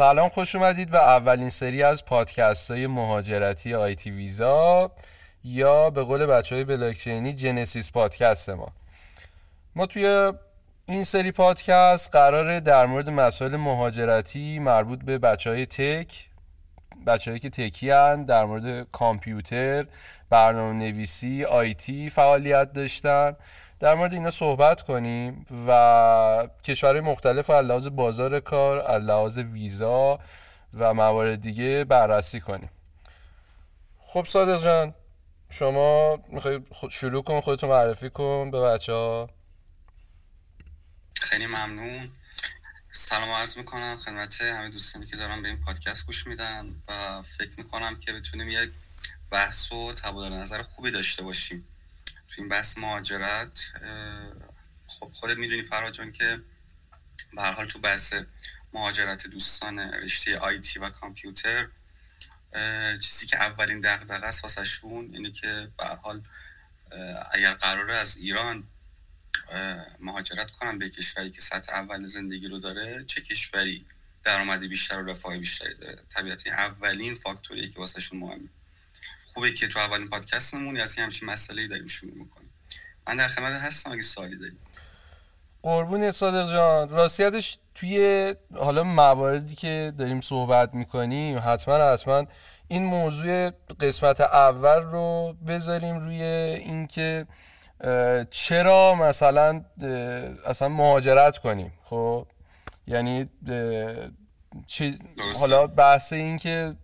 سلام خوش اومدید به اولین سری از پادکست های مهاجرتی آیتی ویزا یا به قول بچه های بلاکچینی جنسیس پادکست ما. ما توی این سری پادکست قراره در مورد مسائل مهاجرتی مربوط به بچه های تک بچه که تکی هن در مورد کامپیوتر برنامه نویسی آیتی فعالیت داشتن. در مورد اینا صحبت کنیم و کشورهای مختلف از لحاظ بازار کار لحاظ ویزا و موارد دیگه بررسی کنیم. خب صادق جان شما می‌خوای شروع کن خودتو معرفی کن به بچه ها خیلی ممنون. سلام عرض می‌کنم خدمت همه دوستانی که دارم به این پادکست گوش میدن و فکر می‌کنم که بتونیم یک بحث و تبادل نظر خوبی داشته باشیم. تو این بحث مهاجرت خب خودت می‌دونی فراجان که به حال تو بحث مهاجرت دوستان رشته آیتی و کامپیوتر چیزی که اولین دغدغه است واسه شون اینه که به حال اگر قراره از ایران مهاجرت کنم به کشوری که سطح اول زندگی رو داره چه کشوری درآمد بیشتر و رفاه بیشتری داره؟ طبیعتا اولین فاکتوریه که واسهشون مهمه. خوبه که تو اولین پادکستمون از همچین مسئله داریم شروع می‌کنیم. من در خدمت هستم اگه سوالی داریم قربون صادق جان. راستیتش توی حالا مواردی که داریم صحبت می‌کنیم حتما حتما این موضوع قسمت اول رو بذاریم روی اینکه چرا مثلا اصلا مهاجرت کنیم خب؟ یعنی چه حالا بحث این که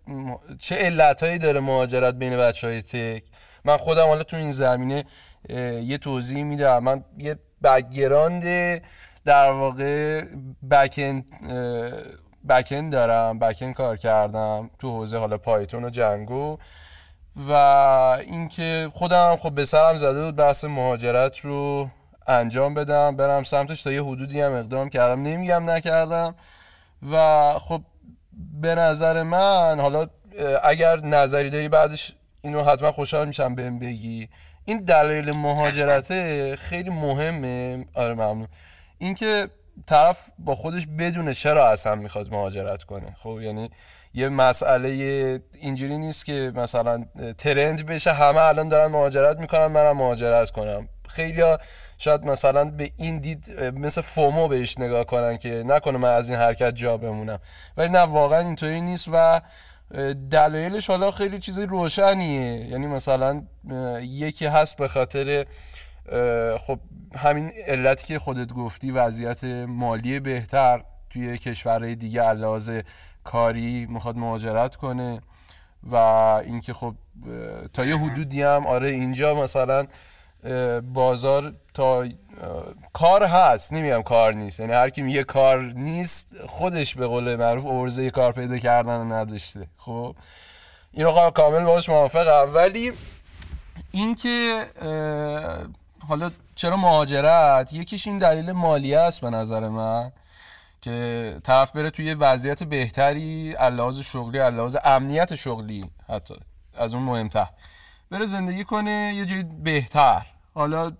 چه علتهایی داره مهاجرت بین بچه های تک؟ من خودم حالا تو این زمینه یه توضیح میدم. من یه background در واقع backend backend دارم backend کار کردم تو حوزه حالا Python و Django و اینکه خودم خب به سرم زده بود بحث مهاجرت رو انجام بدم برم سمتش تا یه حدودی هم اقدام کردم. نمیگم نکردم. و خب به نظر من حالا اگر نظری داری بعدش اینو حتما خوشحال میشم بهم بگی. این دلایل مهاجرت خیلی مهمه. آره ممنون. اینکه طرف با خودش بدونه چرا اصلا می‌خواد مهاجرت کنه. خب یعنی یه مسئله اینجوری نیست که مثلا ترند بشه همه الان دارن مهاجرت می‌کنن منم مهاجرت کنم. خیلی شاید مثلا به این دید مثل فومو بهش نگاه کنن که نکنه من از این حرکت جا بمونم. ولی نه واقعا اینطوری نیست و دلایلش حالا خیلی چیزی روشنیه. یعنی مثلا یکی هست به خاطر خب همین علتی که خودت گفتی وضعیت مالی بهتر توی کشورهای دیگه علاوه کاری می‌خواد مهاجرت کنه و اینکه خب تا یه حدودی هم آره اینجا مثلا بازار تا کار هست نمیگم کار نیست. یعنی هر کی میگه کار نیست خودش به قول معروف ارزه کار پیدا کردن نداشته. خب؟ این رو کامل باش موافقم ولی اینکه حالا چرا مهاجرت؟ یکیش این دلیل مالی است به نظر من که طرف بره توی وضعیت بهتری لحاظ شغلی لحاظ امنیت شغلی حتی از اون مهمتر. بره زندگی کنه یه جای بهتر. حالا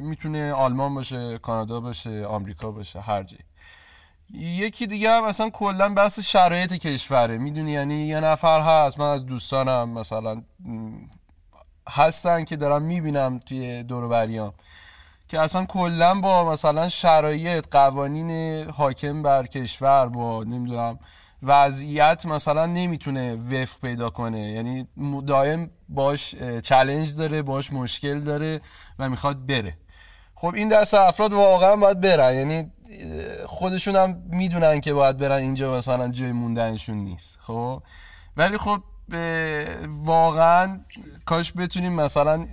می‌تونه آلمان باشه کانادا باشه آمریکا باشه هر جایی. یکی دیگه هم مثلا کلا بحث شرایط کشوره. می‌دونی؟ یعنی یه نفر هست من از دوستانم مثلا هستن که دارم می‌بینم توی دور بریام که اصلا کلا با مثلا شرایط قوانین حاکم بر کشور با نمی‌دونم وضعیت مثلا نمی‌تونه وفق پیدا کنه. یعنی دائم باش چلنج داره باش مشکل داره و می‌خواد بره. خب این دست افراد واقعا باید برن. یعنی خودشون هم می‌دونن که باید برن اینجا مثلا جای موندنشون نیست. خب؟ ولی خب واقعا کاش بتونیم مثلا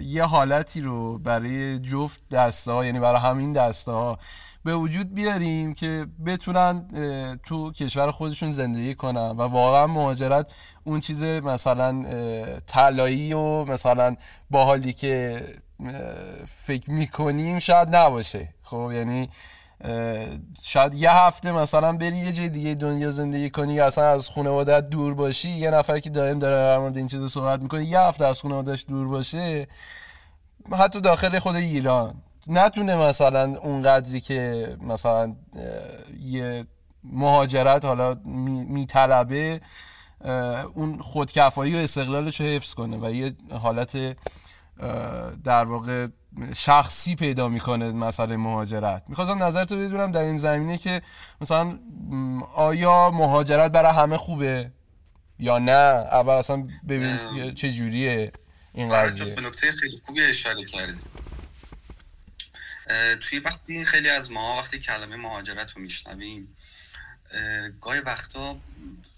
یه حالتی رو برای جفت دسته ها یعنی برای همین دسته ها به وجود بیاریم که بتونن تو کشور خودشون زندگی کنن و واقعا مهاجرت اون چیز مثلا طلایی و مثلا باحالی که فکر می‌کنیم شاید نباشه. خب یعنی شاید یه هفته مثلا بری یه جای دیگه دنیا زندگی کنی یا اصلا از خانوادت دور باشی یه نفر که دائم داره در مورد این چیز صحبت می‌کنه یه هفته از خانوادهش دور باشه حتی داخل خود ایران. نتونه مثلا اون قدری که مثلا یه مهاجرت حالا میطلبه اون خودکفایی و استقلالش رو حفظ کنه و یه حالت در واقع شخصی پیدا می‌کنه مسئله مهاجرت. می‌خواستم نظرتو بدونم در این زمینه که مثلا آیا مهاجرت برای همه خوبه یا نه؟ اول اصلا ببین چه جوریه این قضیه. به نکته خیلی خوبی اشاره کردی. توی وقتی خیلی از ما وقتی کلمه مهاجرت رو میشنویم گاهی وقتا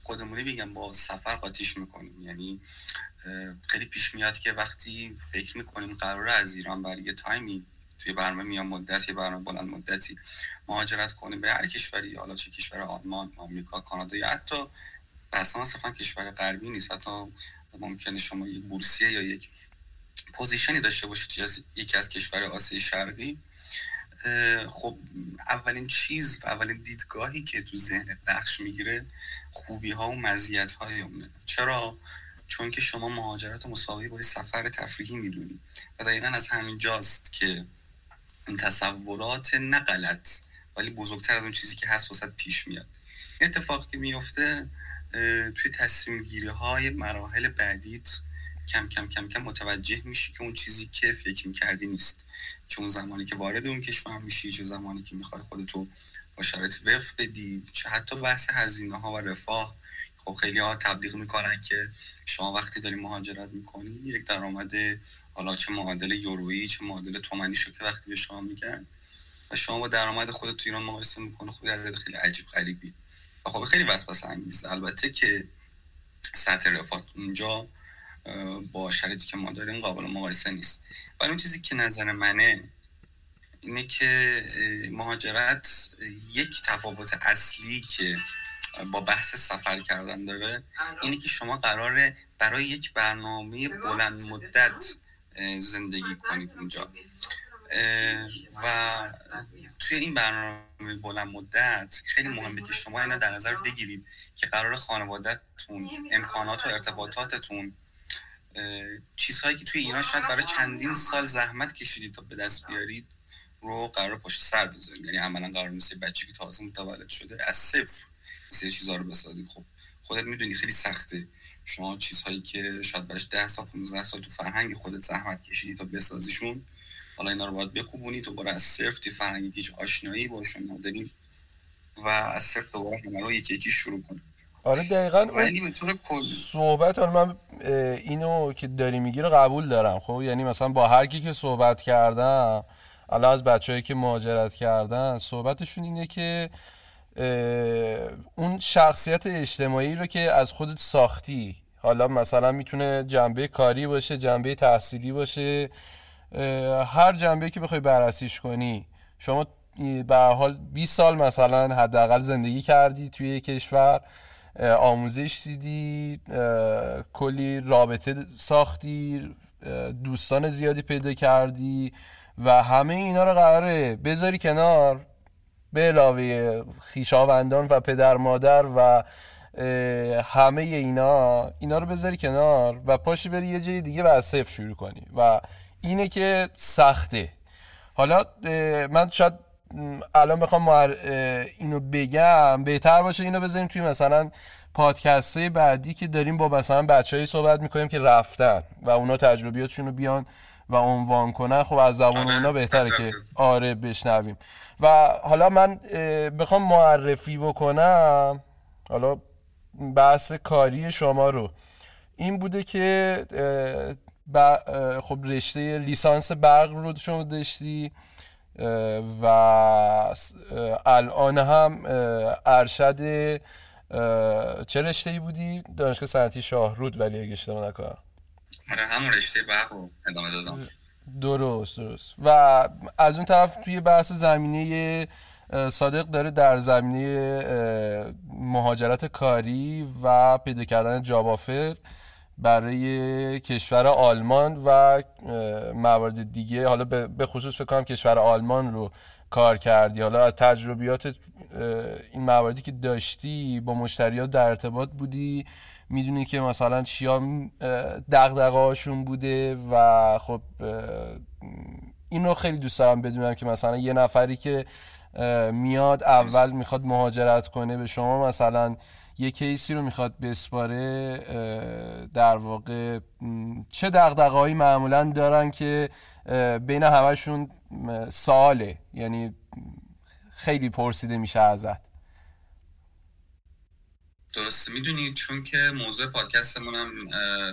خودمونی بگم با سفر قاطیش می‌کنیم. یعنی خیلی پیش میاد که وقتی فکر می‌کنیم قرار از ایران برای یه تایمی توی برنامه میان مدت یه برنامه بلند مدتی مهاجرت کنیم به هر کشوری حالا چه کشور آلمان آمریکا کانادا یا حتی اصلا صرفا کشور غربی نیست. حتی ممکنه شما یک بورسیه یا یک پوزیشنی داشته باشید یکی از کشور آسیای شرقی. خب اولین چیز و اولین دیدگاهی که تو ذهنت نقش می‌گیره خوبی ها و مزیت های اونه. چرا؟ چون که شما مهاجرت و مساوی با سفر تفریحی می‌دونی. و دقیقا از همین جاست که این تصورات نه غلط ولی بزرگتر از اون چیزی که هست وسط پیش میاد. اتفاقی که میفته توی تصمیم گیری های مراحل بعدیت کم کم کم کم متوجه میشی که اون چیزی که فکر می‌کردی نیست. چون زمانی که وارد اون کشور میشی چه زمانی که می‌خوای خودتو با شرایط وفق بدی. چه حتی بحث هزینه ها و رفاه. خب خیلی ها تبلیغ می‌کنن که شما وقتی داری مهاجرت می‌کنی یک درآمد حالا چه معادل یورویی چه معادل تومنی شو که وقتی به شما میگن. و شما با درآمد خودت تو ایران مقایسه می‌کنه خب خیلی عجیب غریبی. و خب خیلی وسوسه انگیزه البته که سطح رفاه اونجا با شرایطی که ما داریم قابل مقایسه نیست. ولی اون چیزی که نظر منه اینه که مهاجرت یک تفاوت اصلی که با بحث سفر کردن داره اینه که شما قراره برای یک برنامه بلند مدت زندگی کنید اونجا. و توی این برنامه بلند مدت خیلی مهمه که شما اینا در نظر بگیرید که قرار خانوادهتون امکانات و ارتباطاتتون چیزهایی که توی ایران شاید برای چندین سال زحمت کشیدید تا به دست بیارید رو قرار پشت سر بذارید. یعنی عملا قرار مثل بچه که تازه متولد شده از صفر سه چیزها رو بسازید. خب خودت می‌دونی خیلی سخته. شما چیزهایی که شاید برش 10 سال 15 سال تو فرهنگ خودت زحمت کشیدی تا بسازیشون حالا اینا رو باید بکوبونی تو از صفر توی فرهنگی هیچ آشنایی باشون نداری و از صفر دوباره همه رو یکی یکی شروع کنی آره دقیقا ولی صحبت حالا من اینو که داری میگی رو قبول دارم. خب یعنی مثلا با هر کی که صحبت کردم الان از بچههایی که مهاجرت کردن صحبتشون اینه که اون شخصیت اجتماعی رو که از خودت ساختی حالا مثلا می‌تونه جنبه کاری باشه جنبه تحصیلی باشه هر جنبه که بخوای بررسیش کنی. شما به حال 20 سال مثلا حداقل زندگی کردی توی کشور. آموزش دیدی کلی رابطه ساختی دوستان زیادی پیدا کردی و همه اینا رو قراره بذاری کنار به علاوه خیشاوندان و پدر مادر و همه اینا اینا رو بذاری کنار و پاشی بری یه جای دیگه و از صفر شروع کنی و اینه که سخته. حالا من شاید الان بخوام اینو بگم. بهتر باشه اینو بذاریم توی مثلا پادکست بعدی که داریم با مثلا بچههایی صحبت می‌کنیم که رفتن و اونا تجربیاتشون رو بیان و عنوان کنن. خب از زبان آره، اونا بهتره که آره بشنویم. و حالا من بخوام معرفی بکنم. حالا بحث کاری شما رو. این بوده که خب رشته لیسانس برق رو شما داشتی. و الان هم ارشد چه رشته ای بودی؟ دانشگاه صنعتی شاهرود ولی اگه اشتباه نکنم. آره همون رشته برق رو ادامه دادم. درست درست. و از اون طرف توی بحث زمینه صادق داره در زمینه مهاجرت کاری و پیدا کردن جابافر برای کشور آلمان و موارد دیگه. حالا به خصوص فکر کنم کشور آلمان رو کار کردی. حالا از تجربیات این مواردی که داشتی با مشتریات در ارتباط بودی می‌دونی که مثلا چیا دغدغه بوده و خب این رو خیلی دوست دارم بدونم که مثلا یه نفری که میاد اول می‌خواد مهاجرت کنه به شما مثلا یه کیسی رو می‌خواد بسپاره در واقع چه دقدقه معمولا دارن که بین همشون ساله یعنی خیلی پرسیده میشه ازت. درسته. می‌دونید چون که موضوع پادکستمون هم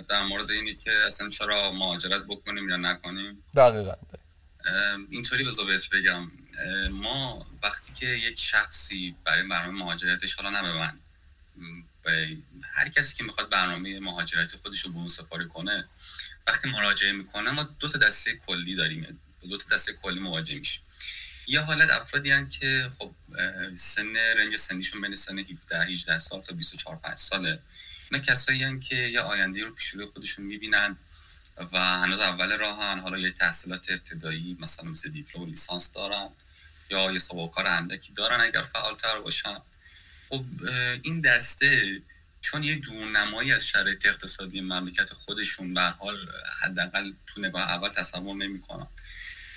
در مورد اینه که اصلا چرا مهاجرت بکنیم یا نکنیم. دقیقا. اینطوری بذار بهت بگم. ما وقتی که یک شخصی برای برنامه مهاجرتش حالا نه به من هر کسی که می‌خواد برنامه مهاجرت خودش رو به اون سپاری کنه وقتی مراجعه می‌کنه ما دو تا دسته کلی داریم دو تا دسته کلی مواجه میشیم. یه حالت افرادی هن که خب سن رنج سنیشون بین سن 17 18 سال تا 24 5 ساله. اینا کسایی هن که یه آینده رو پیش خودشون می‌بینن و هنوز اول راهن. حالا یه تحصیلات ابتدایی مثلا مثل دیپلم و لیسانس دارن. یا یه سابقه کار اندکی دارن اگر فعالتر باشن. خب این دسته چون یه دورنمایی از شرایط اقتصادی مملکت خودشون به حال حداقل تو نگاه اول تصور نمی‌کنن.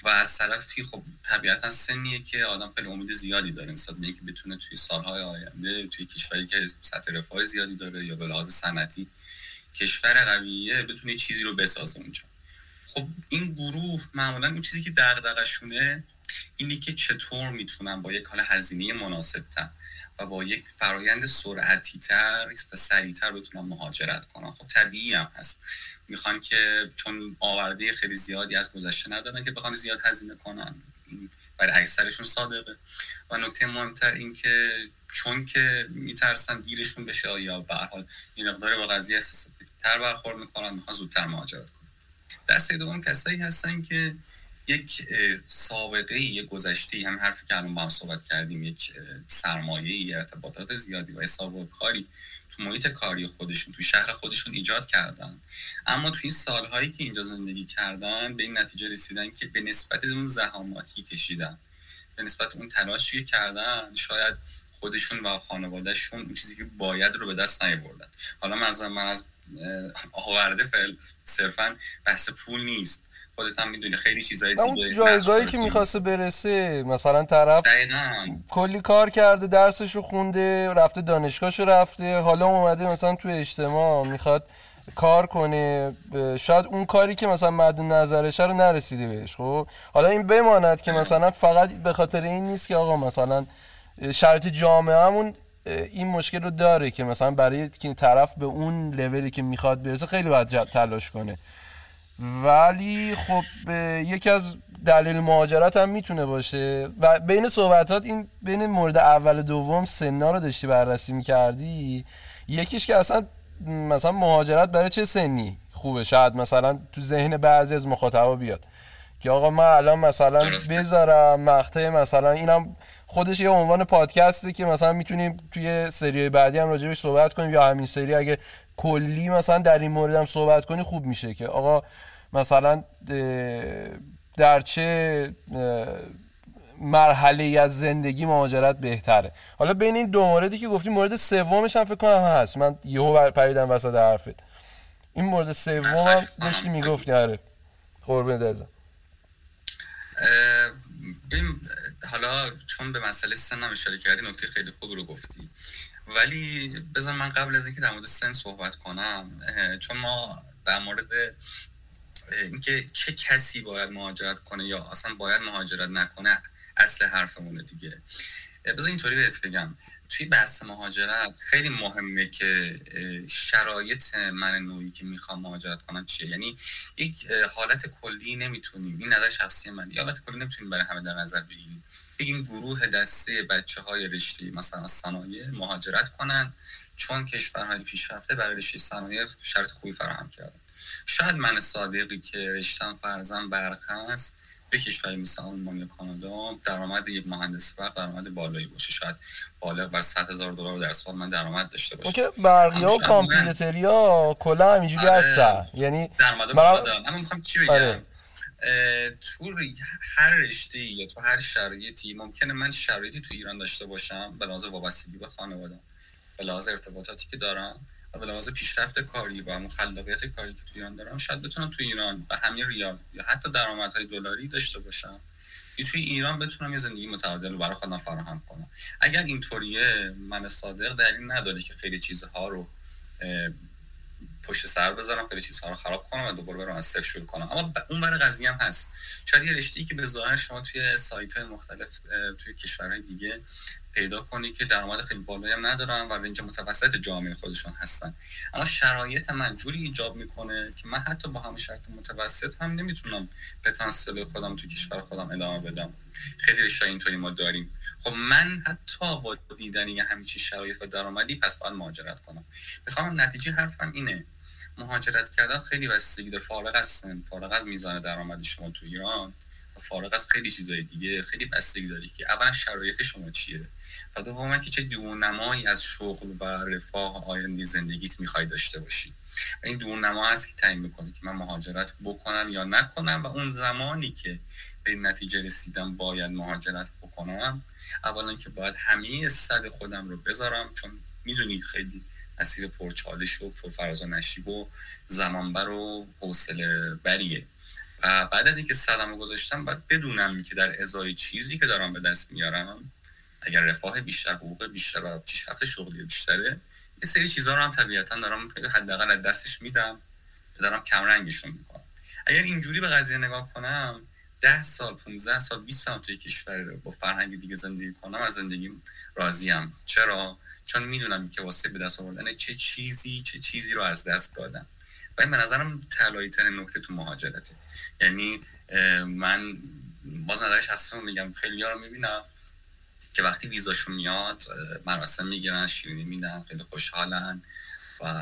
و از طرفی خب طبیعتا سنیه که آدم خیلی امید زیادی داره. نسبت به اینکه بتونه توی سالهای آینده توی کشوری که سطح رفاه زیادی داره یا به لحاظ صنعتی کشور قویه بتونه چیزی رو بسازه اونجا. خب این گروه معمولا اون چیزی که دغدغه‌شونه اینی که چطور می‌تونن با یک حال هزینه مناسب و با یک فرایند سرعتی تر و سریعتر بتونن مهاجرت کنن خب طبیعی هم هست. می‌خوان که چون آورده خیلی زیادی از گذشته ندارن که بخوان زیاد هزینه کنن. برای اکثرشون صادقه. و نکته مهمتر این که چون که میترسن دیرشون بشه یا به حال این مقدار با قضیه احساساتی تر برخورد می‌کنن می‌خوان زودتر مهاجرت کنن. دسته دوم کسایی هستن که یک سابقه یک گذشته هم حرفی که الان با هم صحبت کردیم یک سرمایه ارتباطات زیادی و حساب کاری تو محیط کاری خودشون تو شهر خودشون ایجاد کردن. اما تو این سالهایی که اینجا زندگی کردن به این نتیجه رسیدن که به نسبت اون زحماتی کشیدن به نسبت اون تلاشی کردن شاید خودشون و خانوادهشون اون چیزی که باید رو به دست نیاوردن. حالا من از آورده فعل صرفا بحث پول نیست. خودت هم می‌دونی خیلی چیزای دیگه اون جایگاهی که می‌خواسته برسه مثلا طرف کلی کار کرده درسشو خونده رفته دانشگاهشو رفته حالا اومده مثلا تو اجتماع می‌خواد کار کنه. شاید اون کاری که مثلا مد نظرشه رو نرسیده بهش خب؟ حالا این بماند که مثلا فقط به خاطر این نیست که آقا مثلا شرط جامعه همون این مشکل رو داره که مثلا برای که طرف به اون لولی که می‌خواد برسه خیلی باید تلاش کنه. ولی خب یکی از دلیل مهاجرت هم می‌تونه باشه. و بین صحبتات این بین مورد اول دوم سنا رو داشتی بررسی می‌کردی؟ یکیش که اصلا مثلا مهاجرت برای چه سنی خوبه؟ شاید مثلا تو ذهن بعضی از مخاطبا بیاد که آقا من الان مثلا بذارم مقطع مثلا اینم خودش یه عنوان پادکسته که مثلا می‌تونیم توی سری بعدی هم راجبش صحبت کنیم یا همین سری اگه کلی مثلا در این مورد هم صحبت کنی خوب میشه که آقا مثلا در چه مرحله از زندگی مهاجرت بهتره. حالا بین این دو موردی که گفتی مورد سومش هم فکر کنم هست. من یهو پریدم وسط حرفت. این مورد سوم هم داشتی می‌گفتی آره. قربون دزم حالا چون به مسئله سن هم اشاره کردی نکته خیلی خوب رو گفتی. ولی بذار من قبل از اینکه در مورد سن صحبت کنم چون ما در مورد اینکه چه کسی باید مهاجرت کنه یا اصلا باید مهاجرت نکنه اصل حرفمونه دیگه. بذار اینطوری بهت بگم. توی بحث مهاجرت خیلی مهمه که شرایط من نوعی که می‌خوام مهاجرت کنم چیه؟ یعنی یک حالت کلی نمی‌تونیم. این نظر شخصی من. حالت کلی نمی‌تونیم برای همه در نظر بگیریم. بگیم گروه دسته بچه های رشته مثلا صنایع مهاجرت کنن چون کشورهای پیشرفته برای رشته صنایع شرط خوبی فراهم کردن. شاید من صادقی که رشتم فرزن برق هست به کشوری مثل آلمان یا کانادا درآمد یک مهندس برق درآمد بالایی باشه. شاید بالغ بر 100 هزار دلار در سال من درآمد داشته باشه. که برقی ها و کامپیوتریا کلا همینجوری آره. هستن. یعنی درآمد بالا دارن اما می‌خوام چی بگم؟ آره. تو هر رشته یا تو هر شرایطی ممکنه من شرایطی تو ایران داشته باشم به لحاظ وابستگی به خانواده به لحاظ ارتباطاتی که دارم. به لحاظ پیشرفت کاری و خلاقیت کاری که تو ایران دارم شاید بتونم تو ایران به همین ریال یا حتی درآمدهای دلاری داشته باشم. که توی ایران بتونم یه زندگی متعادل برای خودم فراهم کنم. اگر اینطوریه من صادق دلیل نداره که خیلی چیزها رو پشت سر بذارم خیلی چیزها رو خراب کنم و دوباره برم از صفر شروع کنم. اما اون برای قضیه هم هست. شاید یه رشته که به ظاهر شما توی سایت های مختلف توی کشورهای دیگه پیدا کنی که درآمد خیلی بالایی هم ندارن و اینجا متوسط جامعه خودشون هستن. اما شرایط من جوری ایجاب می‌کنه که من حتی با همه شرط متوسط هم نمی‌تونم پتانسیل خودم تو کشور خودم ادامه بدم. خیلی رشته اینطوری ما داریم. خب من حتی با دیدن یه همچین شرایط و درآمدی پس باید مهاجرت کنم. می‌خوام نتیجه حرفم اینه. مهاجرت کردن خیلی بستگی داره فارغ هستن فارغ از میزان درآمد شما تو ایران فارغ از خیلی چیزای دیگه خیلی بستگی داری که اولا شرایط شما چیه؟ و دوما که چه دورنمایی از شغل و رفاه آینده زندگیت می‌خوای داشته باشی. و این دورنما هست که تعیین می‌کنه که من مهاجرت بکنم یا نکنم و اون زمانی که به نتیجه رسیدم باید مهاجرت بکنم اولا که باید همه صد خودم رو بذارم چون می‌دونی خیلی مسیر پرچالش و پرفراز و نشیب و زمانبر و حوصله بریه. و بعد از اینکه صدم رو گذاشتم باید بدونم که در ازای چیزی که دارم به دست میارم اگر رفاه بیشتر حقوق بیشتر و پیشرفت شغلی بیشتره یه سری چیزها رو هم طبیعتا دارم حداقل از دستش میدم دارم کمرنگشون می‌کنم. اگر اینجوری به قضیه نگاه کنم ده سال 15 سال 20 سال توی کشور با فرهنگ دیگه زندگی کنم از زندگیم راضیم. چرا؟ چون می‌دونم که واسه به دست آوردن چه چیزی چه چیزی رو از دست دادم. و این به نظرم طلایی ترین نکته تو مهاجرته. یعنی من باز نظر شخصی رو میگم. خیلی ها رو می‌بینم که وقتی ویزاشون میاد مراسم می‌گیرن شیرینی میدن خیلی خوشحالن و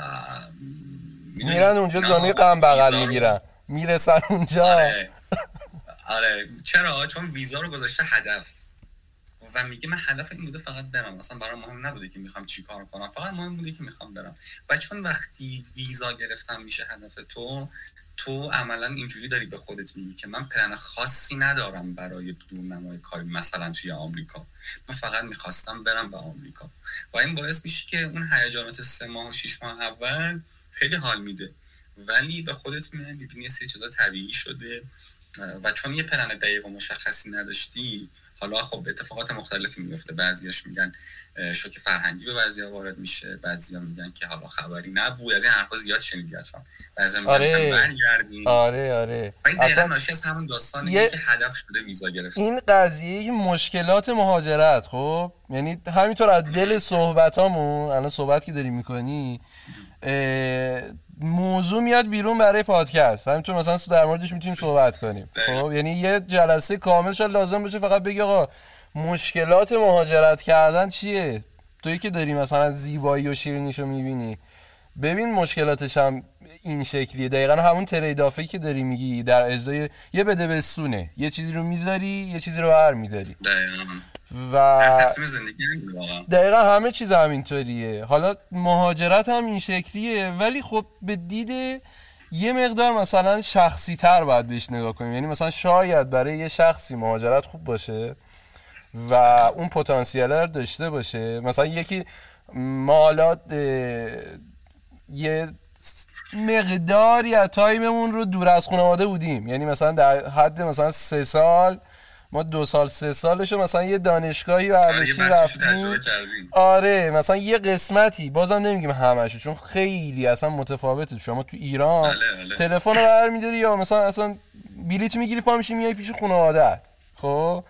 میرن اونجا زانوی غم بغل می‌گیرن. می‌رسن اونجا. آره. آره. چرا؟ چون ویزا رو گذاشته هدف. و میگه من هدف این بوده فقط برم. مثلا برای مهم نبوده که می‌خوام چیکار کنم. فقط مهم بوده که می‌خوام برم. و چون وقتی ویزا گرفتم میشه هدف تو تو عملا اینجوری داری به خودت میگی که من پلن خاصی ندارم برای دورنمای کاری مثلا توی آمریکا. من فقط می‌خواستم برم به آمریکا. و این باعث میشه که اون هیجانات سه ماه و شیش ماه اول خیلی حال میده. ولی به خودت میاد می‌بینی یه سری چیزا طبیعی شده. و چون یه پلن دقیق و مشخصی نداشتی حالا خب اتفاقات مختلفی میفته بعضیاش میگن شوک فرهنگی به بعضیا وارد میشه. بعضیا میگن که حالا خبری نبود. از این حرفا زیاد شنیدی حتما. بعضیا میگن آره. برگردیم. آره آره. این اصلا ناشی از همون داستانی یه... که هدف شده ویزا گرفت این قضیه مشکلات مهاجرت خب؟ یعنی همینطور از دل صحبتامون الان صحبت که داری می‌کنی موضوع میاد بیرون برای پادکست. همینطور مثلا در موردش می‌تونیم صحبت کنیم. خب یعنی یه جلسه کامل شاید لازم باشه فقط بگی آقا مشکلات مهاجرت کردن چیه؟ توی که داری مثلا زیبایی و شیرینیشو می‌بینی. ببین مشکلاتش هم این شکلیه. دقیقا همون تریدافی که داری میگی در ازای یه بده بسونه یه چیزی رو می‌ذاری یه چیزی رو بر میداری و دقیقا همه چیز همینطوریه. حالا مهاجرت هم این شکلیه ولی خب به دید یه مقدار مثلا شخصی تر باید بهش نگاه کنیم. یعنی مثلا شاید برای یه شخصی مهاجرت خوب باشه و اون پتانسیل رو داشته باشه. مثلا یکی مالات یه مقداری از تایممون رو دور از خانواده بودیم. یعنی مثلا در حد مثلا سه سال ما دو سال سه سالشو مثلا یه دانشگاهی ورزشی آره، رفتیم. آره مثلا یه قسمتی بازم نمیگیم همشو چون خیلی اصلا متفاوته شما تو ایران بله، بله. تلفن رو برمیداری یا مثلا اصلا بلیت می‌گیری پا میشی میای پیش خانواده‌ات. خب؟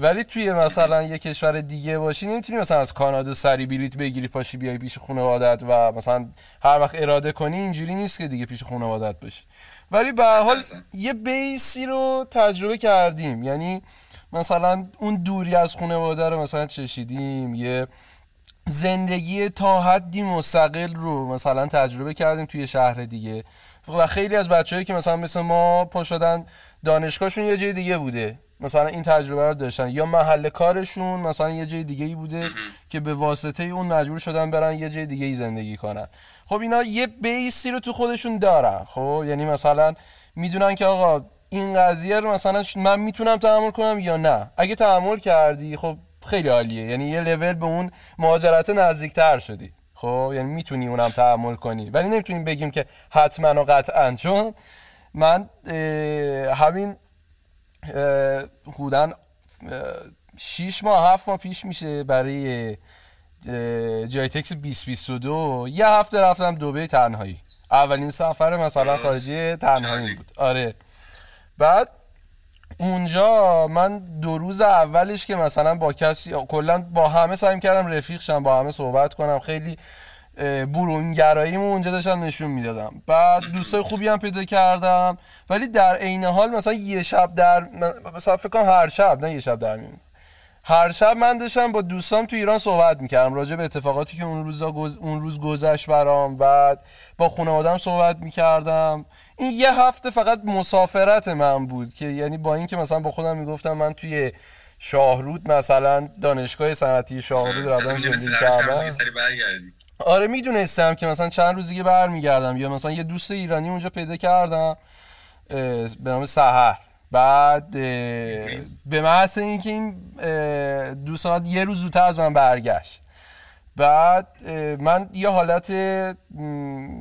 ولی توی مثلا یه کشور دیگه باشی نمی‌تونی مثلا از کانادا سری بلیت بگیری پاشی بیای پیش خانوادت و مثلا هر وقت اراده کنی اینجوری نیست که دیگه پیش خانوادت باشی. ولی به حال یه بیسی رو تجربه کردیم. یعنی مثلا اون دوری از خانواده رو مثلا چشیدیم یه زندگی تا حدی مستقل رو مثلا تجربه کردیم توی شهر دیگه. و خیلی از بچه‌هایی که مثلا مثل ما پا شدن دانشگاهشون یه جای دیگه بوده. مثلا این تجربه رو داشتن. یا محل کارشون مثلا یه جای دیگه ای بوده که به واسطه اون مجبور شدن برن یه جای دیگه ای زندگی کنن. خب اینا یه بیسی رو تو خودشون دارن. خب یعنی مثلا می‌دونن که آقا این قضیه رو مثلا من می‌تونم تحمل کنم یا نه. اگه تحمل کردی خب خیلی عالیه. یعنی یه لول به اون مهاجرت نزدیکتر شدی. خب یعنی می‌تونی اونم تحمل کنی. ولی نمی‌تونیم بگیم که حتما و قطعا. چون من همین حدوداً شیش ماه هفت ماه پیش میشه برای جایتکس 2022 یه هفته رفتم دوبه تنهایی. اولین سفر مثلا خارجی تنهایی بود. آره. بعد اونجا من دو روز اولش که مثلا با کسی کلا با همه سعی کردم رفیق شم با همه صحبت کنم. خیلی برونگراییمو اونجا داشتم نشون می‌دادم. بعد دوستای خوبی هم پیدا کردم. ولی در عین حال مثلا یه شب در مثلا فکر کنم هر شب نه یه شب در هر شب من داشتم با دوستام تو ایران صحبت می‌کردم راجع به اتفاقاتی که اون روز اون روز گذشت برام بعد با خانوادم صحبت می‌کردم. این یه هفته فقط مسافرت من بود که یعنی با اینکه مثلا با خودم می‌گفتم من توی شاهرود مثلا دانشگاه صنعتی شاهرود رفتم زندگی کردم. آره می‌دونستم که مثلا چند روز دیگه برمیگردم یا مثلا یه دوست ایرانی اونجا پیدا کردم به نام سحر. بعد به محض اینکه این دوستان یه روز زودتر از من برگشت. بعد من یه حالت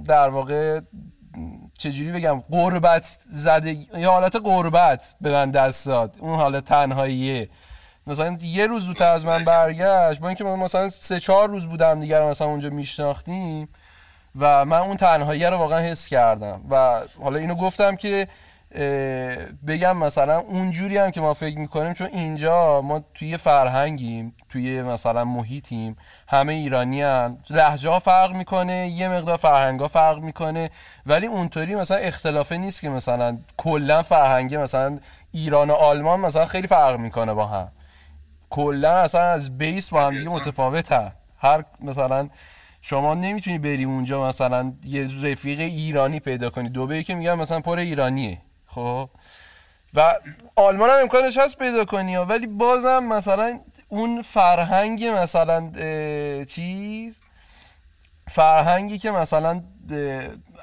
در واقع چجوری بگم قربت زده یه حالت قربت به من دست داد. اون حالت تنهاییه. مثلا یه روز زودتر از من برگشت با اینکه مثلا سه چهار روز بودم دیگر مثلا اونجا میشناختیم و من اون تنهایی رو واقعا حس کردم. و حالا اینو گفتم که بگم مثلا اونجوری هم که ما فکر می‌کنیم چون اینجا ما توی فرهنگیم توی مثلا محیطیم همه ایرانی هم لحجه ها فرق می‌کنه یه مقدار فرهنگ ها فرق می‌کنه ولی اونطوری مثلا اختلافه نیست که مثلا کلا فرهنگی مثلا ایران و آلمان مثلا خیلی فرق می‌کنه با هم. کلا اصلا از بیس با هم دیگه متفاوته هر مثلا شما نمی‌تونی بری اونجا مثلا یه رفیق ایرانی پیدا کنی. دوبه که میگم مثلا پر ایرانیه. خب. و آلمان هم امکانش هست پیدا کنی ولی بازم مثلا اون فرهنگ مثلا چیز فرهنگی که مثلا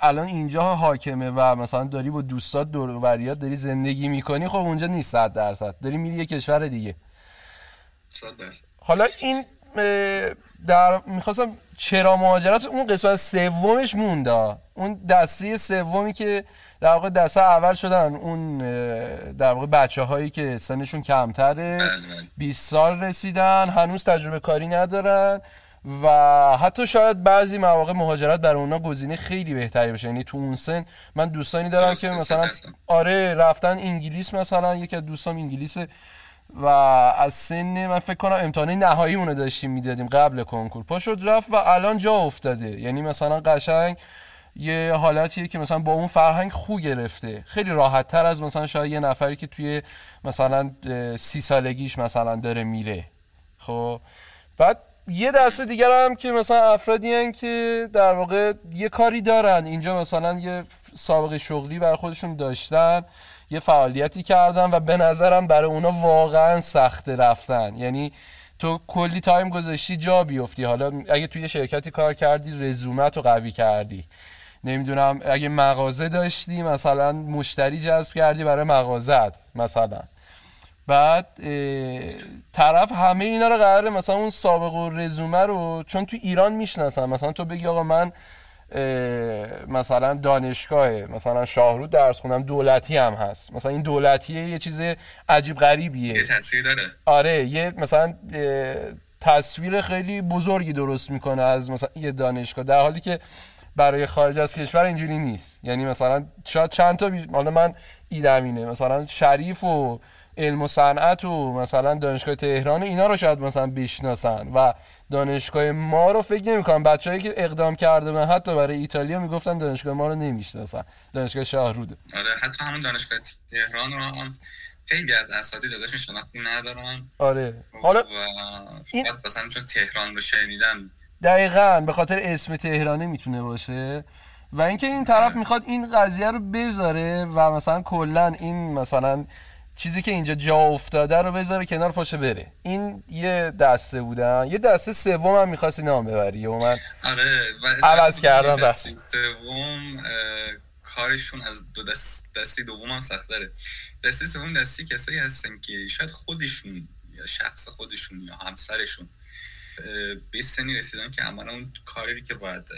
الان اینجا حاکمه و مثلا داری با دوستات دور وریات داری زندگی می‌کنی خب اونجا نیست صد درصد. داری میری یه کشور دیگه. حالا این در می‌خواستم چرا مهاجرت اون قسمت سومش مونده. اون دسته سومی که در واقع دسته اول شدن اون در واقع بچه هایی که سنشون کمتره. 20 بله، بله. سال رسیدن هنوز تجربه کاری ندارن و حتی شاید بعضی مواقع مهاجرت برای اونا گزینه خیلی بهتری بشه یعنی تو اون سن من دوستانی دارم که مثلا آره رفتن انگلیس مثلا یکی از دوستان انگلیس و از سن من فکر کنم امتحان نهایی اونو داشتیم می‌دادیم قبل کنکور. پا شد رفت و الان جا افتاده. یعنی مثلا قشنگ یه حالتیه که مثلا با اون فرهنگ خو گرفته. خیلی راحت تر از مثلا شاید یه نفری که توی مثلا سی سالگیش مثلا داره میره. خب؟ بعد یه دسته دیگر هم که مثلا افرادی هن که در واقع یه کاری دارن. اینجا مثلا یه سابقه شغلی بر خودشون داشتن یه فعالیتی کردن و به نظرم برای اونا واقعا سخته رفتن. یعنی تو کلی تایم گذاشتی جا بیفتی. حالا اگه توی شرکتی کار کردی رزومت رو قوی کردی. نمی‌دونم اگه مغازه داشتی مثلا مشتری جذب کردی برای مغازت مثلا. بعد طرف همه اینا رو قراره مثلا اون سابق و رزومه رو چون تو ایران می‌شناسن مثلا تو بگی آقا من مثلا دانشگاه مثلا شاهرود درس خونم دولتی هم هست. مثلا این دولتیه یه چیز عجیب غریبیه. یه تصویر داره. آره یه مثلا تصویر خیلی بزرگی درست می‌کنه از مثلا یه دانشگاه در حالی که برای خارج از کشور اینجوری نیست. یعنی مثلا شاید چند تا بی... حالا من ایدم اینه مثلا شریف و علم و صنعت و مثلا دانشگاه تهران اینا رو شاید مثلا بشناسن و دانشگاه ما رو فکر نمی‌کنم بچه‌ای که اقدام کرده بودن حتی برای ایتالیا می‌گفتن دانشگاه ما رو نمی‌شناسن. دانشگاه شاهروده آره حتی همون دانشگاه تهران رو هم خیلی از اساتید داداشون شناختی ندارن. آره. حالا این... مثلا چون تهران رو شنیدن دقیقا به خاطر اسم تهرانی می‌تونه باشه و اینکه این طرف می‌خواد این قضیه رو بذاره و مثلا کلا این مثلا چیزی که اینجا جا افتاده رو بذاره کنار پاشه بره. این یه دسته بودن. یه دسته سوم هم می‌خواستی نام ببری. و من آره عوض کردم بس. سوم کارشون از دو دست دستی دوم هم سختره دستی سوم دستی کسایی هستن که شاید خودشون یا شخص خودشون یا همسرشون به سنی رسیدن که عملا اون کاری که باید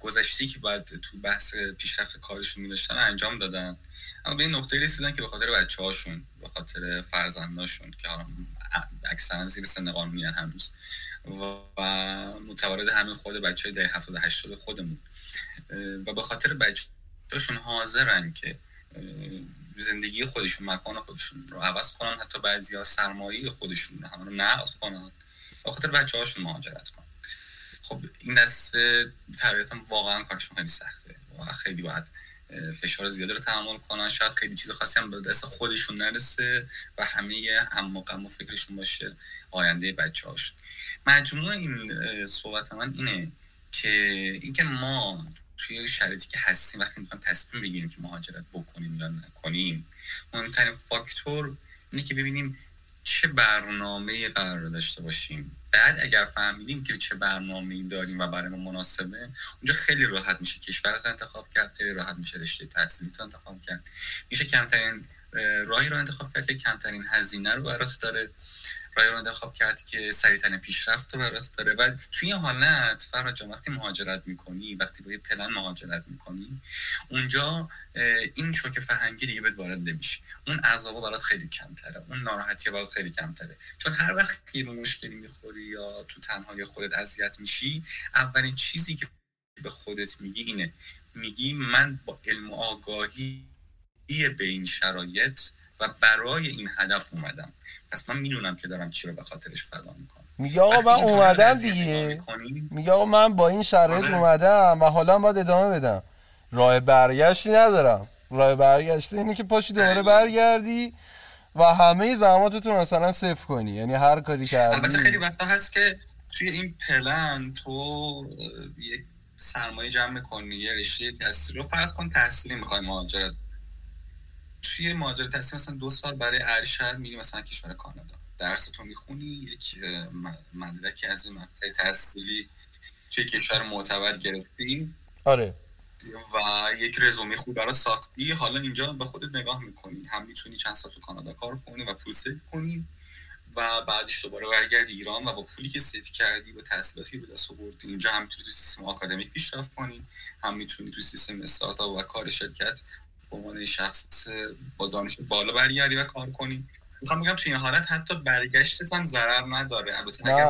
گذشتی که باید تو بحث پیشرفت کارشون میداشتن انجام دادن. اما به این نقطه رسیدن که به خاطر بچه هاشون به خاطر فرزنداشون که اکثرا زیر سن قانونی هنوز و متوارد همین خود بچه های ده 78 خودمون. و به خاطر بچه هاشون حاضرن که زندگی خودشون مکان خودشون رو عوض کنن حتی بعضی ها سرمایه خودشون رو نقض کنن. به خاطر بچه هاشون مهاجرت کنن خب این دسته طبیعتا واقعا کارشون خیلی سخته و خیلی باید فشار زیاده رو تحمل کنن. شاید خیلی چیز خاصی هم به دست خودشون نرسه و همه هم و فکرشون باشه آینده بچه هاش مجموع این صحبت من اینه که اینکه ما توی شرایطی که هستیم وقتی می‌خوایم تصمیم بگیریم که مهاجرت بکنیم یا نکنیم مهمترین فاکتور اینه که ببینیم چه برنامه قرار داشته باشیم؟ بعد اگر فهمیدیم که چه برنامه داریم و برای ما مناسبه اونجا خیلی راحت میشه کشور رو انتخاب کرد خیلی راحت میشه رشته تحصیلی تو انتخاب کرد. میشه کمترین راهی رو انتخاب کرد که کمترین هزینه رو برات داره رای رو انتخاب کرد که سریعترین پیشرفت رو براست داره. و توی این حالت جان وقتی مهاجرت می‌کنی وقتی با یه پلن مهاجرت می‌کنی اونجا این شوک فرهنگی دیگه بهت وارد نمیشه. اون عذابا برات خیلی کمتره. اون ناراحتی برات خیلی کمتره. چون هر وقت که مشکلی می‌خوری یا تو تنهایی خودت اذیت میشی اولین چیزی که به خودت میگی اینه. میگی من با علم آگاهی به این شرایط و برای این هدف اومدم. پس من می‌دونم که دارم چی رو به خاطرش فدا می‌کنم. میگه آقا من اومدم دیگه. میگه آقا من با این شرایط آره. اومدم و حالا باید ادامه بدم. راه برگشتی ندارم. راه برگشتی اینه که پاشی دوباره برگردی و همه زحماتتو مثلا صفر کنی. یعنی هر کاری کردی البته خیلی وقتا هست که توی این پلن تو یک سرمایه جمع کنی یه رشته تحصیلی رو فرض کن تحصیلی می‌خوای مهاجرت توی مهاجرت تحصیل مثلا دو سال برای ارشد میری مثلا کشور کانادا. درس تو می‌خونی یک مدرکی از این مقطع تحصیلی توی کشور معتبر گرفتی. آره. و یک رزومه خوب برای ساختی. حالا اینجا به خودت نگاه می‌کنی. هم می‌تونی چند سال تو کانادا کار کنی و پول سیف کنی و بعدش دوباره برگردی ایران و با پولی که سیف کردی و تحصیلاتی به دست آوردی اینجا هم می‌تونی تو سیستم آکادمیک پیشرفت کنی. هم می‌تونی تو سیستم استارتاپ و کار شرکت به عنوان شخص با دانش بالا برگردی و کار کنی. می‌خوام بگم توی این حالت حتی برگشتت هم ضرر نداره. البته اگر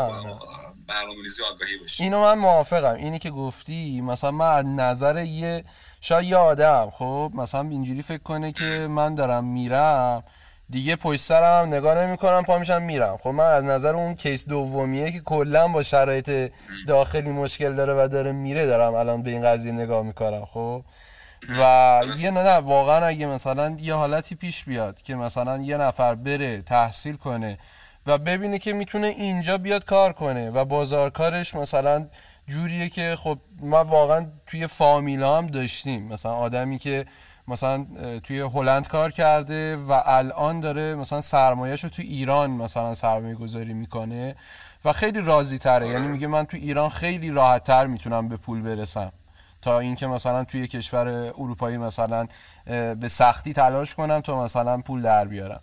برنامه‌ریزی آگاهی باشی. اینو من موافقم. اینی که گفتی مثلا من از نظر یه شاید یه آدم خب مثلا اینجوری فکر کنه که من دارم میرم دیگه پشت سرم نگاه نمی کنم پا میشم میرم. خب من از نظر اون کیس دومیه که کلا با شرایط داخلی مشکل داره و داره میره دارم الان به این قضیه نگاه می‌کنم خب. و یه نه, نه واقعا اگه مثلا یه حالتی پیش بیاد که مثلا یه نفر بره تحصیل کنه و ببینه که می‌تونه اینجا بیاد کار کنه و بازار کارش مثلا جوریه که خب ما واقعا توی فامیلا هم داشتیم. مثلا آدمی که مثلا توی هلند کار کرده و الان داره مثلا سرمایهش رو توی ایران مثلا سرمایه گذاری می‌کنه و خیلی راضی تره یعنی میگه من توی ایران خیلی راحت تر می‌تونم به پول برسم. تا اینکه مثلا توی کشور اروپایی مثلا به سختی تلاش کنم تا مثلا پول در بیارم.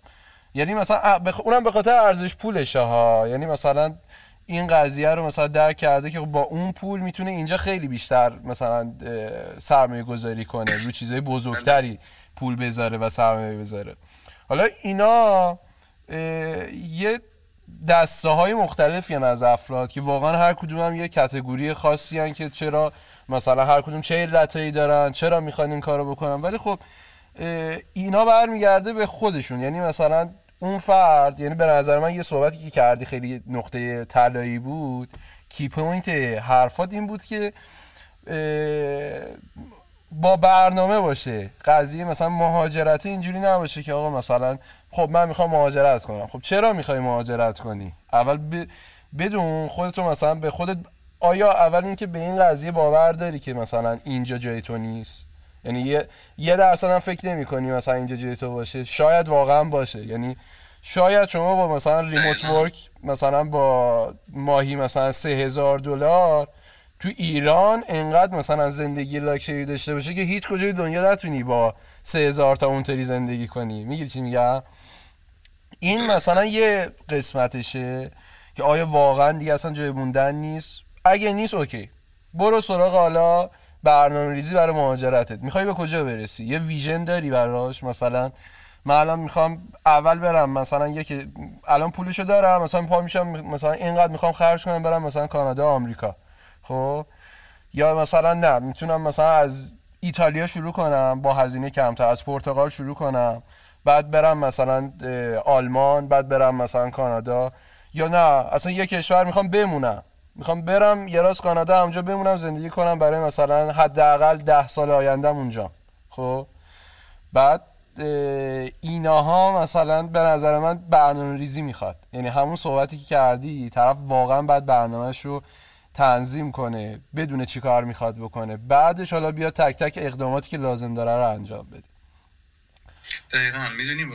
یعنی مثلا اونم به خاطر ارزش پولشه ها. یعنی مثلا این قضیه رو مثلا درک کرده که با اون پول می‌تونه اینجا خیلی بیشتر مثلا سرمایه گذاری کنه رو چیزای بزرگتری پول بذاره و سرمایه بذاره. حالا اینا یه دسته های مختلفی از افراد که واقعا هر کدوم هم یه کتگوری خاصی هن که چرا مثلا هر کدوم چه علتایی دارن چرا می‌خوان این کارو بکنن. ولی خب اینا برمیگرده به خودشون. یعنی مثلا اون فرد یعنی به نظر من یه صحبتی که کردی خیلی نقطه طلایی بود کی پوینت حرفات این بود که با برنامه باشه. قضیه مثلا مهاجرت اینجوری نباشه که آقا مثلا خب من می‌خوام مهاجرت کنم. خب چرا می‌خوای مهاجرت کنی؟ اول بدون خودتو مثلا به خودت آیا اول اینکه به این قضیه باور داری که مثلا اینجا جای تو نیست؟ یعنی یه یه درصد هم فکر نمی کنی مثلا اینجا جای تو باشه؟ شاید واقعا باشه. یعنی شاید شما با مثلا ریموت ورک مثلا با ماهی مثلا سه هزار دلار تو ایران انقدر مثلا زندگی لاکچری داشته باشه که هیچ کجای دنیا نتونی با سه هزار تا اونطوری زندگی کنی. می‌گیری چی میگم؟ این مثلا یه قسمتشه که آیا واقعا دیگه اصلا جای موندن نیست؟ اگه نیست اوکی. برو سراغ حالا برنامه ریزی برای مهاجرتت. می‌خوای به کجا برسی؟ یه ویژن داری براش؟ مثلا من الان می‌خوام اول برم مثلا یکی الان پولشو دارم مثلا پا میشم مثلا اینقدر می‌خوام خرج کنم برم مثلا کانادا آمریکا. خب؟ یا مثلا نه می‌تونم مثلا از ایتالیا شروع کنم با هزینه کمتر از پرتغال شروع کنم. بعد برم مثلا آلمان بعد برم مثلا کانادا. یا نه اصلا یه کشور می‌خوام بمونم. می‌خوام برم یه راست کانادا اونجا بمونم زندگی کنم برای مثلا حداقل ده سال آیندهم اونجا. خب؟ بعد ایناها مثلا به نظر من برنامه ریزی می‌خواد. یعنی همون صحبتی که کردی طرف واقعا باید برنامهش رو تنظیم کنه بدون چی کار می‌خواد بکنه. بعدش حالا بیا تک تک اقداماتی که لازم داره رو انجام بده. دقیقا. می‌دونیم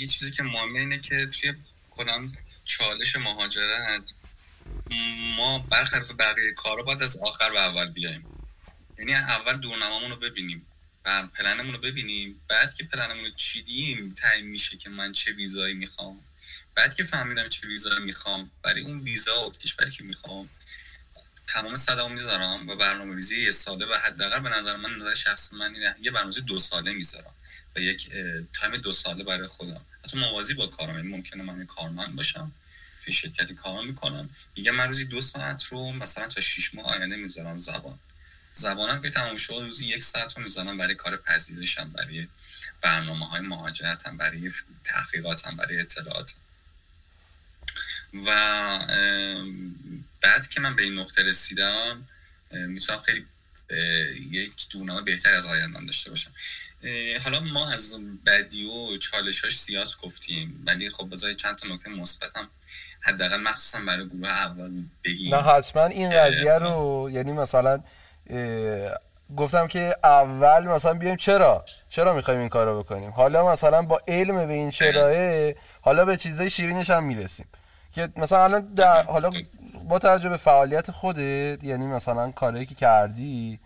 یه چیزی که مهمه اینه که توی کنم چالش مهاجرت ما برخلاف بقیه کارا باید از آخر به اول بیایم. یعنی اول دورنمامون رو ببینیم. پلنمون رو ببینیم. بعد که پلنمون رو چیدیم تعیین میشه که من چه ویزایی می‌خوام. بعد که فهمیدم چه ویزایی می‌خوام برای اون ویزا و کشوری که می‌خوام تمام صدامو می‌ذارم و برنامه ریزی یه ساله و حداقل به نظر من نظر شخص من اینه یه برنامه دو ساله می‌ذارم و یک تایم دو ساله برای خودم. حتی موازی با کارم یعنی ممکنه من کارمند باشم. توی شرکتی کار می‌کنم میگه من روزی دو ساعت رو مثلا تا شیش ماه آینده می‌ذارم زبان. زبانم که تمام شد روزی یک ساعت رو می‌ذارم برای کار پذیرشم برای برنامه های مهاجرتم برای تحقیقاتم برای اطلاعاتم. و بعد که من به این نقطه رسیدم می‌تونم خیلی یک دورنامه بهتر از آیندم داشته باشم. حالا ما از بدی و چالشاش زیاد گفتیم ولی خب بذاری چند تا نکته مثبت هم حداقل مخصوصا برای گروه اول بگیم. نه حتما این قضیه رو یعنی مثلا گفتم که اول مثلا بیایم چرا؟ چرا می‌خوایم این کارو بکنیم؟ حالا مثلا با علم به این چراه حالا به چیزای شیرینش هم می‌رسیم. که مثلا الان در حالا با توجه به فعالیت خودت یعنی مثلا کاری که کردی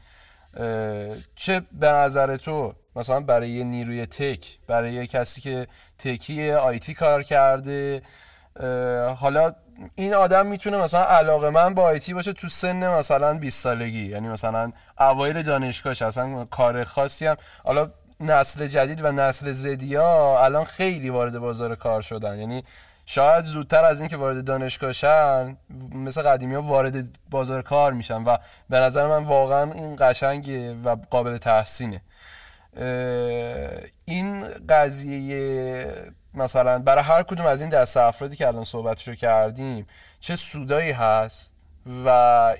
چه به نظر تو مثلا برای نیروی تک برای کسی که تکی آیتی کار کرده حالا این آدم می‌تونه مثلا علاقه من با آیتی باشه تو سن مثلا 20 سالگی. یعنی مثلا اوایل دانشگاهش اصلا کار خاصی هم حالا نسل جدید و نسل زدیا الان خیلی وارد بازار کار شدن. یعنی شاید زودتر از اینکه وارد دانشگاه شن مثل قدیمی ها وارد بازار کار میشن و به نظر من واقعا این قشنگه و قابل تحسینه. این قضیه مثلا برای هر کدوم از این دست افرادی که الان صحبتشو کردیم چه سودایی هست؟ و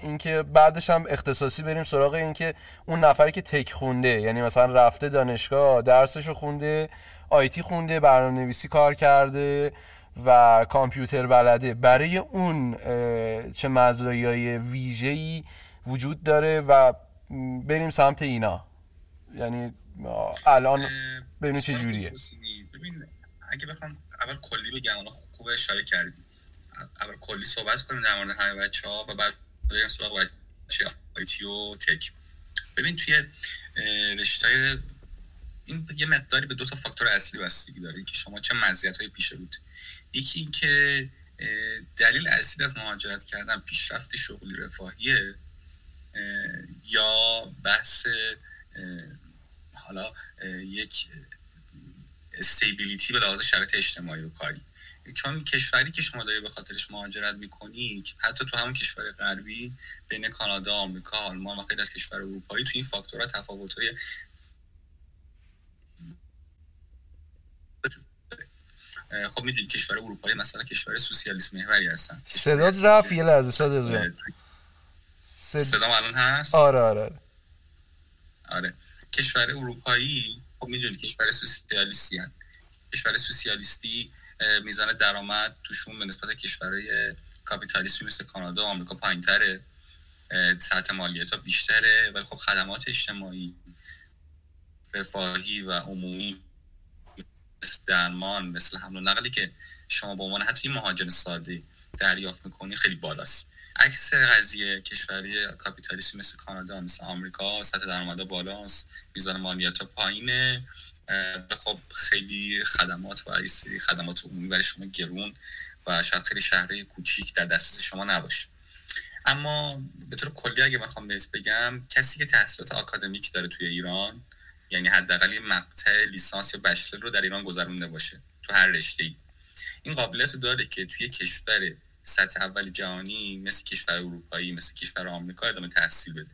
اینکه بعدش هم اختصاصی بریم سراغ اینکه اون نفری که تک خونده یعنی مثلا رفته دانشگاه درسشو خونده آیتی خونده برنامه نویسی کار کرده و کامپیوتر بلده. برای اون چه مزایای ویژه‌ای وجود داره و بریم سمت اینا. یعنی الان ببینیم چه جوریه. ببین اگه بخوام اول کلی بگم حالا خوب اشاره کردیم اول کلی صحبت کنیم در مورد همه بچه ها و بعد بریم سراغ بچه آیتی و تک. ببین توی رشته این یه مقداری به دو تا فاکتور اصلی بستگی داره. که شما چه مزیت های پیش بود. یکی اینکه دلیل اصلی از مهاجرت کردن پیشرفت شغلی رفاهیه یا بحث حالا یک استیبیلیتی به لحاظ شرایط اجتماعی و کاری. چون کشوری که شما داری به خاطرش مهاجرت می‌کنی حتی تو همون کشور غربی بین کانادا آمریکا آلمان و خیلی از کشور اروپایی تو این فاکتورها تفاوت‌های خب می‌دونید کشور اروپایی مثلا کشور سوسیالیسم محوری هستن. صدات رفت یه لحظه صدات جان صدا الان هست؟ آره آره. آره. کشور اروپایی خب می‌دونید کشور سوسیالیستی هست کشور سوسیالیستی میزان درآمد توشون به نسبت کشورهای کاپیتالیستی مثل کانادا و آمریکا پایینتره. سطح مالیات ها بیشتره ولی خب خدمات اجتماعی رفاهی و عمومی مثل درمان مثل حمل و نقلی که شما به عنوان حتی مهاجر ساده دریافت می‌کنی خیلی بالاست. عکس قضیه کشوری کاپیتالیستی مثل کانادا مثل آمریکا سطح درآمد بالاست میزان مالیات پایینه. خب خیلی خدمات و خدمات عمومی برای شما گرون و شاید خیلی شهرهای کوچیک در دسترس شما نباشه. اما به طور کلی اگه بخوام بهت بگم کسی که تحصیلات آکادمیک داره توی ایران یعنی حداقل مقطع لیسانس یا بچلر رو در ایران گذرونده باشه تو هر رشته ای این قابلیت رو داره که توی کشور سطح اول جهانی مثل کشور اروپایی مثل کشور آمریکا ادامه تحصیل بده.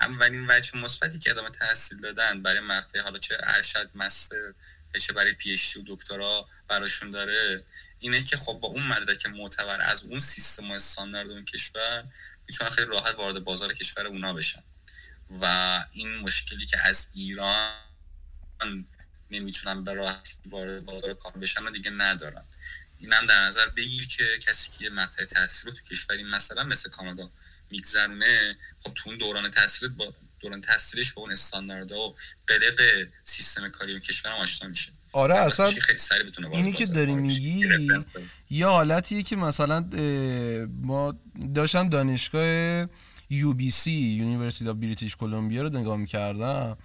اولین وجه مثبتی که ادامه تحصیل دادن برای مقطع حالا چه ارشد مستر چه برای پی و دکترا براشون داره اینه که خب با اون مدرک معتبر از اون سیستم استاندارد اون کشور می‌تونن خیلی راحت وارد بازار کشور اونا بشن. و این مشکلی که از ایران نمی‌تونن به راحتی وارد بازار کار بشن دیگه ندارن. اینم در نظر بگیر که کسی که مقطع تحصیل رو تو کشوری مثلا مثل کانادا میگذرونه خب تو اون دوران تحصیل با دوران تحصیلش با اون استانداردها و قلق سیستم کاری اون کشور آشنا میشه. آره اصلا اینی که داری میگی یه حالتیه که مثلا ما داشتم دانشگاه UBC University of British Columbia رو نگاه می‌کردم.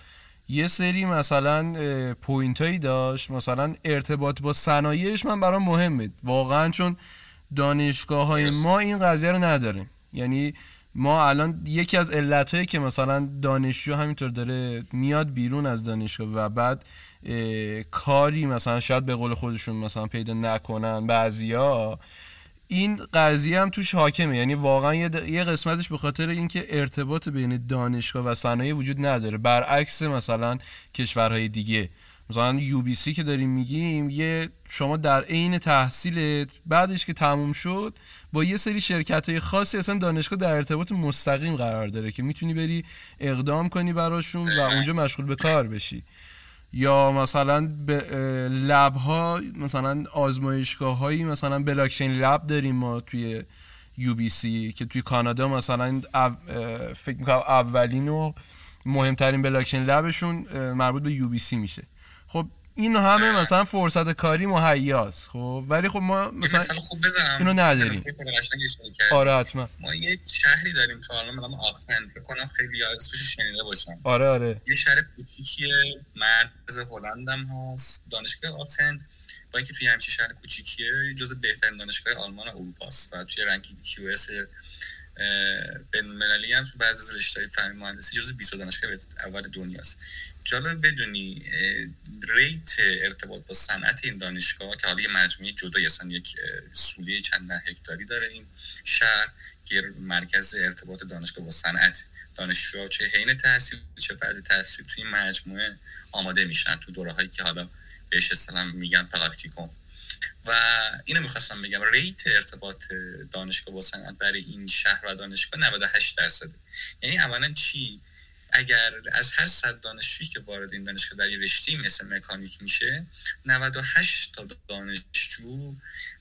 یه سری مثلا پوینت هایی داشت. مثلا ارتباط با صنایعش من برام مهمه. واقعا چون دانشگاه های ما این قضیه رو نداریم. یعنی ما الان یکی از علت هایی که مثلا دانشجو همینطور داره میاد بیرون از دانشگاه و بعد کاری مثلا شاید به قول خودشون مثلا پیدا نکنن بعضیا این قضیه هم توش حاکمه. یعنی واقعا یه قسمتش به خاطر اینکه ارتباط بین دانشگاه و صنایع وجود نداره. برعکس مثلا کشورهای دیگه. مثلا یو بی سی که داریم میگیم یه شما در عین تحصیلت بعدش که تموم شد با یه سری شرکت های خاصی اصلا دانشگاه در ارتباط مستقیم قرار داره که می‌تونی بری اقدام کنی براشون و اونجا مشغول به کار بشی. یا مثلا به لب ها مثلا آزمایشگاه هایی مثلا بلاکچین لب داریم ما توی یو بی سی که توی کانادا مثلا فکر می‌کنم اولین و مهمترین بلاکچین لبشون مربوط به یو بی سی میشه. خب این همه مثلا فرصت کاری مهیاست خب؟ ولی خب ما مثلا خوب بزنم. اینو نداریم. آره حتما. ما یه شهری داریم که الان من آخرند فکر کنم خیلی اسمش شنیده باشم. آره آره. یه شهر کوچیکیه مرز هلند هم هست. دانشگاه آخرند با اینکه توی همچین شهر کوچیکیه جز بهترین دانشگاه آلمان و اروپاست و توی رنکینگ کیو اس بین المللی هم تو بعضی از رشته‌های فنی مهندسی جز 20 دانشگاه اول دنیاست. جالب بدونی ریت ارتباط با صنعت این دانشگاه که حالا یه مجموعه جدا اصلا یک سولیه چند هکتاری داره این شهر که مرکز ارتباط دانشگاه با صنعت دانشجوها چه حین تحصیل چه بعد تحصیل توی مجموعه آماده میشن تو دوره هایی که حالا بهش اصلا میگن پراکتیکوم و اینو می‌خواستم بگم rate ارتباط دانشگاه با صنعت برای این شهر و دانشگاه 98 درصده. یعنی اولا چی؟ اگر از هر صد دانشجویی که وارد این دانشگاه در یه رشته مثل مکانیک میشه 98 تا دانشجو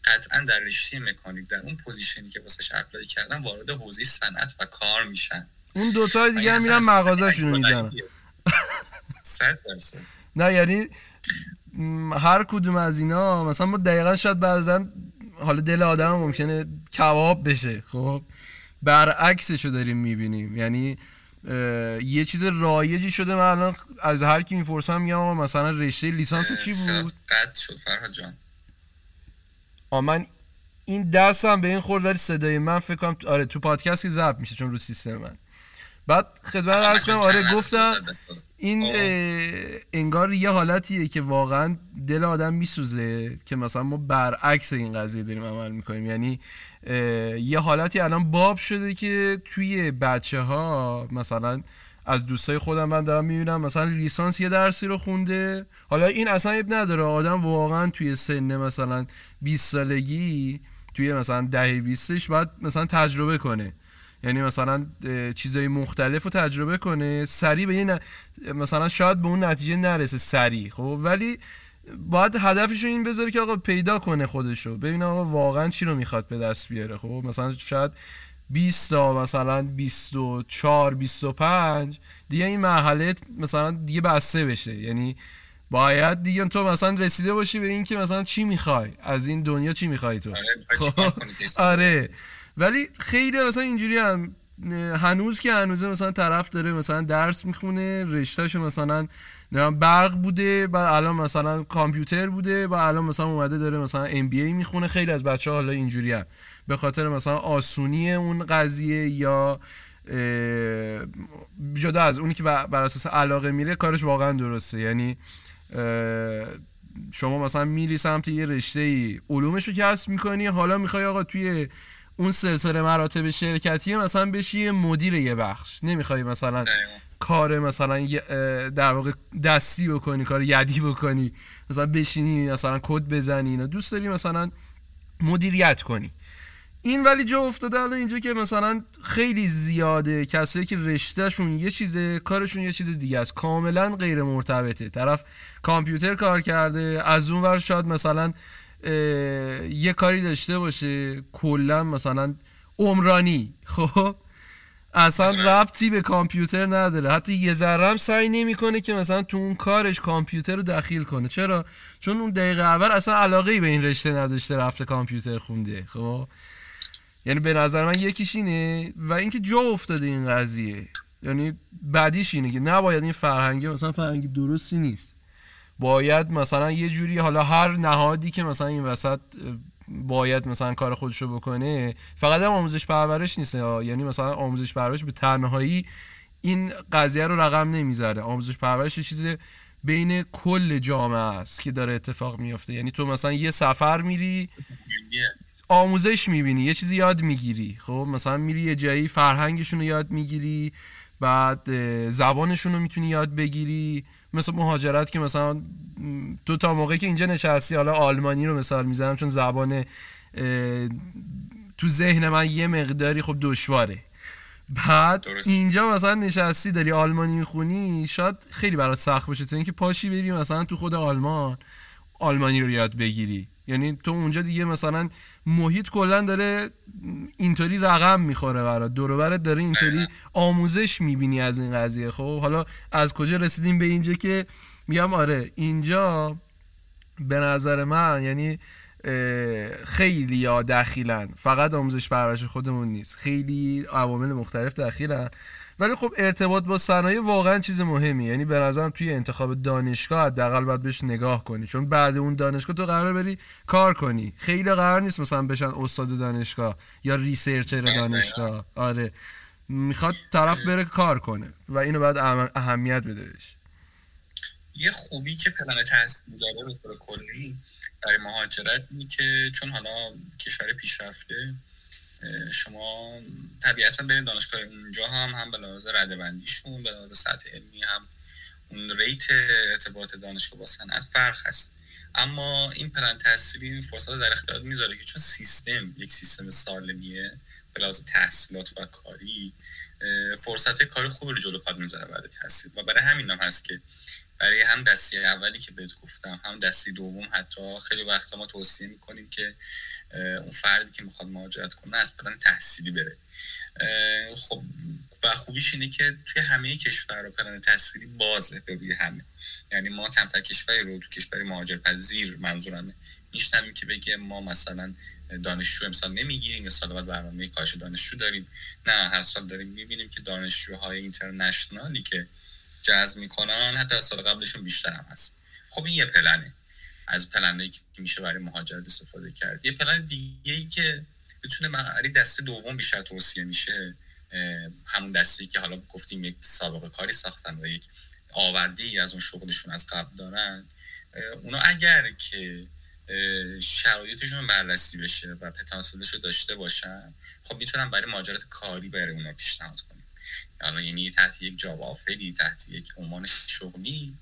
قطعا در رشته مکانیک در اون position ی که واسش apply کردن وارد حوزه صنعت و کار میشن. اون دوتا دیگه هم میرن مغازهشون می‌زنن. صد درصد. نه یعنی هر کدوم از اینا مثلا ما دقیقا شاید بعضا حالا دل آدم ممکنه کباب بشه خب؟ برعکسشو داریم می‌بینیم. یعنی یه چیز رایجی شده من الان از هر کی می‌پرسم میگم مثلا رشته لیسانس چی بود؟ قد شد فرهاد جان. من این دستم به این خورد ولی صدای من فکر کنم آره تو پادکست که ضبط میشه چون رو سیستم من. بعد خدمت عرض کنم آره گفتم این انگار یه حالتیه که واقعا دل آدم میسوزه که مثلا ما برعکس این قضیه داریم عمل می‌کنیم. یعنی یه حالتی الان باب شده که توی بچه ها مثلا از دوستای خودم من دارم می‌بینم مثلا لیسانس یه درسی رو خونده. حالا این اصلا ایب نداره. آدم واقعا توی سن مثلا 20 سالگی توی مثلا ده 20 باید مثلا تجربه کنه. یعنی مثلا چیزای مختلف رو تجربه کنه. سریع به یه مثلا شاید به اون نتیجه نرسه سریع خب؟ ولی باید هدفش این بذاره که آقا پیدا کنه خودشو. ببینه آقا واقعا چی رو می‌خواد به دست بیاره؟ خب مثلا شاید 20 تا مثلا 24 25 دیگه این مرحله مثلا دیگه بسته بشه. یعنی باید دیگه تو مثلا رسیده باشی به این که مثلا چی می‌خوای؟ از این دنیا چی می‌خوای تو؟ آره, خب، آره. ولی خیلی مثلا اینجوری هم هنوز که هنوز مثلا طرف داره مثلا درس می‌خونه رشتهشو مثلا برق بوده بعد الان مثلا کامپیوتر بوده و الان مثلا اومده داره مثلا ام بی ای می‌خونه. خیلی از بچه ها حالا اینجوری به خاطر مثلا آسونی اون قضیه یا جدا از اونی که بر اساس علاقه میره کارش واقعا درسته. یعنی شما مثلا میری سمت یه رشته ای علومش رو کسب می‌کنی حالا می‌خوای آقا توی اون سلسله مراتب شرکتی مثلا بشی یه مدیر یه بخش. نمی‌خوای مثلا کار مثلا در واقع دستی بکنی کار یدی بکنی. مثلا بشینی مثلا کد بزنی اینا. دوست داری مثلا مدیریت کنی. این ولی جا افتاده الان اینجا که مثلا خیلی زیاده. کسایی که رشتهشون یه چیزه کارشون یه چیز دیگه است. کاملا غیر مرتبطه طرف کامپیوتر کار کرده از اون ور شاید مثلا یه کاری داشته باشه کلا مثلا عمرانی. خب؟ اصلا ربطی به کامپیوتر نداره. حتی یه ذره هم سعی نمی‌کنه که مثلا تو اون کارش کامپیوتر رو دخیل کنه. چرا؟ چون اون دقیقه اول اصلا علاقه ای به این رشته نداشته رفته کامپیوتر خونده. خب؟ یعنی به نظر من یکیش اینه و اینکه جا افتاده این قضیه. یعنی بعدیش اینه که نباید این فرهنگی مثلا فرهنگی درستی نیست. باید مثلا یه جوری حالا هر نهادی که مثلا این وسط باید مثلا کار خودشو بکنه فقط هم آموزش پرورش نیست. یعنی مثلا آموزش پرورش به تنهایی این قضیه رو رقم نمی‌ذاره. آموزش پرورش چیز بین کل جامعه است که داره اتفاق میافته. یعنی تو مثلا یه سفر میری آموزش می‌بینی یه چیزی یاد می‌گیری. خب مثلا میری یه جایی فرهنگشون رو یاد می‌گیری بعد زبانشون رو می‌تونی یاد بگیری. مثل مهاجرت که مثلا تو تا موقعی که اینجا نشستی حالا آلمانی رو مثال می‌زنم چون زبان تو ذهن من یه مقداری خب دشواره. بعد اینجا مثلا نشستی داری آلمانی می‌خونی شاید خیلی برات سخت باشه. تو اینکه پاشی بری مثلا تو خود آلمان آلمانی رو یاد بگیری. یعنی تو اونجا دیگه مثلا محیط کلا داره اینطوری رقم می‌خوره برات. دور داره اینطوری آموزش می‌بینی از این قضیه. خب حالا از کجا رسیدیم به اینجا که میگم آره اینجا به نظر من یعنی خیلی یا دخیلن. فقط آموزش پرورش خودمون نیست. خیلی عوامل مختلف دخیلن. ولی خب ارتباط با صنایع واقعا چیز مهمی یعنی به نظرم توی انتخاب دانشگاه حداقل باید بهش نگاه کنی. چون بعد اون دانشگاه تو قرار بری کار کنی. خیلی قرار نیست مثلا بشن استاد دانشگاه یا ریسرچر دانشگاه. آره. می‌خواد طرف بره کار کنه و اینو باید اهمیت بده بهش. یه خوبی که پلن تحصیل داره به طور کلی برای مهاجرت اینه که چون حالا کشور پیشرفته شما طبیعتا به دانشگاه اونجا هم هم به لحاظ ردبندیشون به لحاظ سطح علمی هم اون ریت ارتباط دانشگاه با صنعت فرق هست. اما این پلن تحصیلی این فرصت در اختیار می‌ذاره که چون سیستم یک سیستم سالمیه به لحاظ تحصیلات و کاری فرصت کار خوبی رو جلو پاد می‌ذاره بعد تحصیل. و برای همین هم هست که برای هم دستی اولی که بهت گفتم هم دستی دوم حتی خیلی وقتا ما توصیه می‌کنیم که اون فردی که می‌خواد مهاجرت کنه از پلن تحصیلی بره. خب و خوبیش اینه که توی همه کشور پلن تحصیلی بازه به همه. یعنی ما کمتر کشوری رو تو کشوری مهاجر پذیر منظورمه. میشنویم که بگه ما مثلا دانشجو امسال نمی‌گیریم سال بعد برنامه کاهش دانشجو داریم. نه هر سال داریم می‌بینیم که دانشجوهای اینترنشنالی که جذب می‌کنن حتی از سال قبلشون بیشتر هم هست. خب این یه پلنه. از پلنایی که میشه برای مهاجرت استفاده کرد. یه پلن دیگه ای که بتونه برای دسته دوم بیشتر توصیه میشه همون دستی که حالا گفتیم یک سابقه کاری ساختن و یک آوردی از اون شغلشون از قبل دارن اونا اگر که شرایطشون بررسی بشه و پتانسیلش رو داشته باشن خب می‌تونن برای مهاجرت کاری برای اونا پیشنهاد کنیم یعنی تحت یک جاب آفری تحت یک عنوان شغلی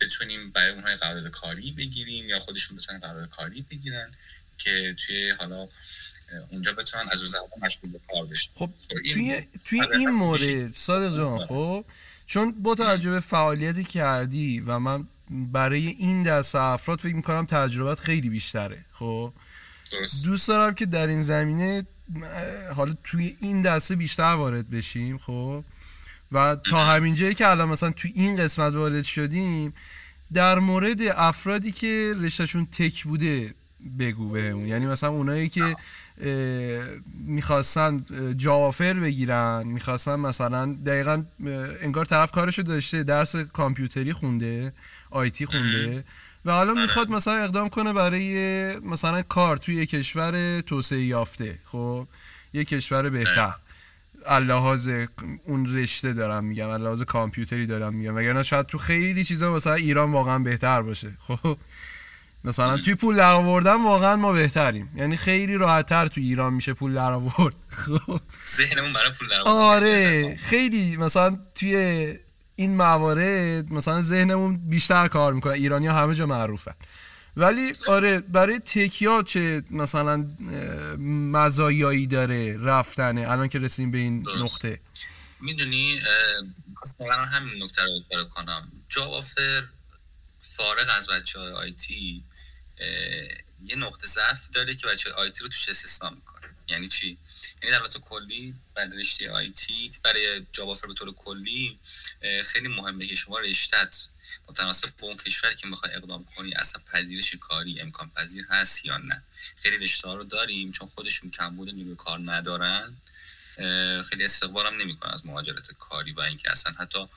بتونیم برای اونهای قرارداد کاری بگیریم یا خودشون بتونن قرارداد کاری بگیرن که توی حالا اونجا بتونن از اون زمان مشغول به کار بشن. خب توی, توی این مورد صادق جان خب چون با توجه به فعالیتی کردی و من برای این دست افراد فکر می‌کنم تجربت خیلی بیشتره خب؟ دوست دارم که در این زمینه حالا توی این دسته بیشتر وارد بشیم خب؟ و تا همین جایی که الان مثلا توی این قسمت وارد شدیم در مورد افرادی که رشتهشون تک بوده بگو بهمون. یعنی مثلا اونایی که می‌خواستن جافر بگیرن می‌خواستن مثلا دقیقا انگار طرف کارشو داشته درس کامپیوتری خونده آیتی خونده و حالا می‌خواد مثلا اقدام کنه برای مثلا کار توی کشور توسعه یافته خب؟ یه کشور بهتر. اللحاظ اون رشته دارم میگم اللحاظ کامپیوتری دارم میگم. وگرنه شاید تو خیلی چیزا مثلا ایران واقعا بهتر باشه. خب مثلا توی پول در آوردن واقعا ما بهتریم. یعنی خیلی راحتتر تو ایران میشه پول در آورد خب. ذهنمون برای پول در آره خیلی مثلا توی این موارد مثلا ذهنمون بیشتر کار می‌کنه. ایرانی ها همه جا معروفن. ولی آره برای تکیا چه مثلا مزایایی داره رفتنه الان که رسیم به این نقطه. می‌دونی مثلا همین نکته رو اشاره کنم. جاوافر فارغ از بچه های آیتی یه نقطه ضعف داره که بچه های آیتی رو توش استثنا می‌کنه. یعنی چی؟ یعنی در کلی برای رشته آیتی برای جاوافر به طور کلی خیلی مهمه که شما رشتت متناسب با اون کشوری که می‌خوای اقدام کنی اصلا پذیرش کاری امکان پذیر هست یا نه؟ خیلی رشته رو داریم چون خودشون کمبود نیروی کار ندارن خیلی استقبالم نمی‌کنن از مهاجرت کاری و اینکه اصلا حتی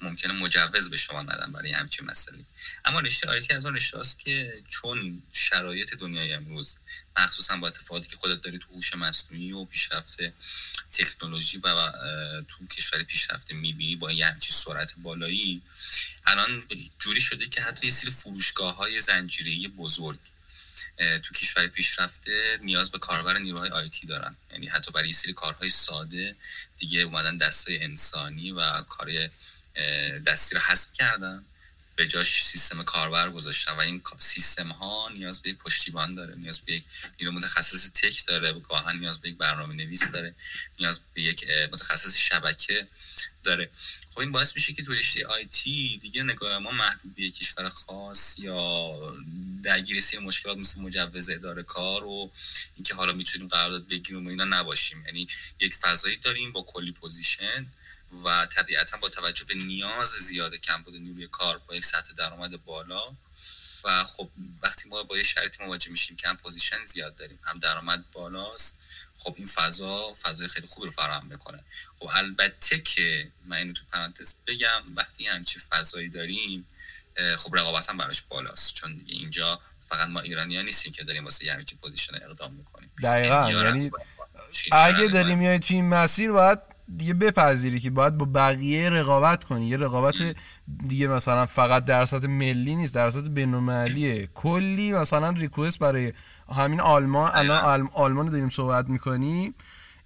ممکنه مجوز به شما ندن برای همچین مسئله. اما رشته آیتی از اون رشته است که چون شرایط دنیای امروز مخصوصا با اتفاقاتی که خودت داری تو هوش مصنوعی و پیشرفت تکنولوژی و تو کشور پیشرفته می‌بینی با یه همچین سرعت بالایی الان جوری شده که حتی یه سری فروشگاه های زنجیری بزرگ تو کشور پیشرفته نیاز به کاربر نیروهای آیتی دارن. یعنی حتی برای یه سری کارهای ساده دیگه اومدن دستای انسانی و کار دستی رو حذف کردن به جاش سیستم کاربر گذاشتن و این سیستم ها نیاز به یک پشتیبان داره نیاز به یک نیرو متخصص تک داره گاهن نیاز به یک برنامه نویس داره نیاز به یک متخصص شبکه داره. خب این باعث میشه که تو رشته آیتی دیگه نگاه ما محدود به کشور خاص یا درگیری مشکلات مثل مجوز اداره کار و اینکه حالا می‌تونیم قرارداد بگیریم و اینا نباشیم. یعنی یک فضایی داریم با کلی position. و طبیعتا با توجه به نیاز زیاد کمبود نیروی کار با یک سطح درآمد بالا و خب وقتی ما با یه شرایطی مواجه میشیم که هم position زیاد داریم هم درآمد بالاست خب این فضا فضای خیلی خوبی رو فراهم می‌کنه. خب البته که من اینو تو پرانتز بگم وقتی همچی فضایی داریم خب رقابت هم براش بالاست. چون دیگه اینجا فقط ما ایرانی ها نیستیم که داریم واسه همچین position اقدام می‌کنیم. دقیقا. یعنی اگه داریم میای تو این مسیر باید دیگه بپذیری که باید با بقیه رقابت کنی. یه رقابت دیگه مثلا فقط در سطح ملی نیست در سطح بین‌المللیه. کلی مثلا request برای همین آلمان الان آلمان رو داریم صحبت می‌کنیم.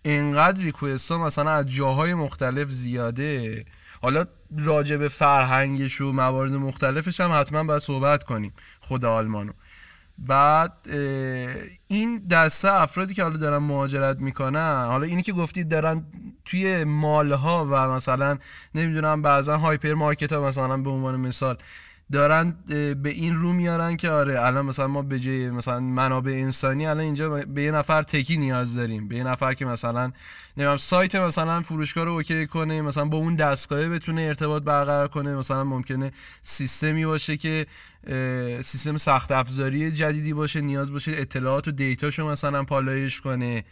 انقدر request ها مثلا از جاهای مختلف زیاده. حالا راجع به فرهنگش و موارد مختلفش هم حتما باید صحبت کنیم. خود آلمانو. بعد این دسته افرادی که حالا دارن مهاجرت می‌کنن حالا اینی که گفتید دارن توی مالها و مثلا نمی‌دونم بعضا هایپر مارکت ها مثلا به عنوان مثال دارن به این رو میارن که آره الان مثلا ما به جای مثلا منابع انسانی الان اینجا به یه نفر تکی نیاز داریم. به یه نفر که مثلا نمی‌دونم سایت مثلا فروشگاه رو OK کنه مثلا با اون دستگاه بتونه ارتباط برقرار کنه مثلا ممکنه سیستمی باشه که سیستم سخت افزاری جدیدی باشه نیاز باشه اطلاعات و data شو مثلا پالایش کنه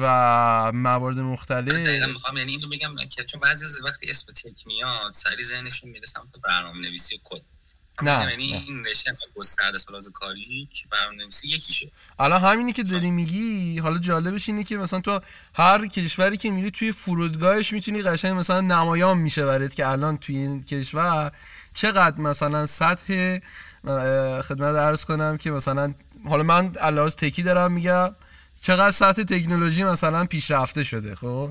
و موارد مختلف. دقیقا می‌خوام یعنی اینو بگم که چون بعضی وقتی اسم tech میاد سریع ذهنشون میره سمت برنامه نویسی کد. نه یعنی این رشته گسترده سالاز کاری که برنامه‌نویسی یکیشه. الان همینی که داری میگی حالا جالبش اینه که مثلا تو هر کشوری که میری توی فرودگاهش می‌تونی قشنگ مثلا نمایان میشه برات که الان توی این کشور چقدر مثلا سطح خدمت عرض کنم که مثلا حالا من علاوه تکی دارم میگم چقدر سطح تکنولوژی مثلا پیشرفته شده خب؟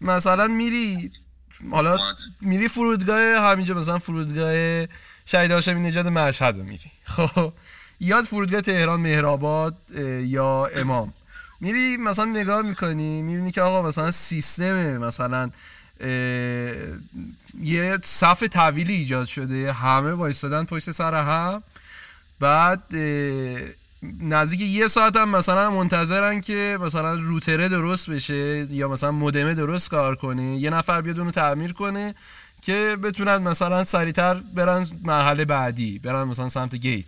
مثلا میری حالا میری فرودگاه همینجا مثلا فرودگاه شهید هاشمی نژاد مشهد رو میری. خب یاد فرودگاه تهران مهرآباد یا امام. میری مثلا نگاه می‌کنی می‌بینی که آقا مثلا سیستم مثلا یه صف طویلی ایجاد شده همه وایستادن پشت سر هم. بعد نزدیک یه ساعت هم مثلا منتظرن که مثلا روتره درست بشه یا مثلا مودمه درست کار کنه یه نفر بیاد اونو تعمیر کنه. که بتونن مثلا سریعتر برن مرحله بعدی برن مثلا سمت gate.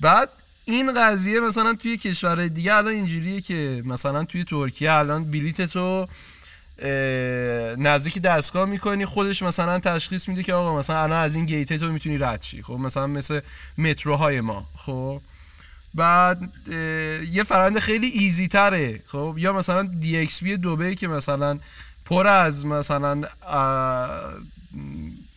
بعد این قضیه مثلا توی کشورهای دیگه الان اینجوریه که مثلا توی ترکیه الان بلیت تو نزدیک دستگاه می‌کنی خودش مثلا تشخیص میده که آقا مثلا الان از این gate ه تو می‌تونی رد شی. خب مثلا مثل متروهای ما. خب بعد یه روند خیلی easy تره خب یا مثلا DXB دوبی که مثلا پر از مثلا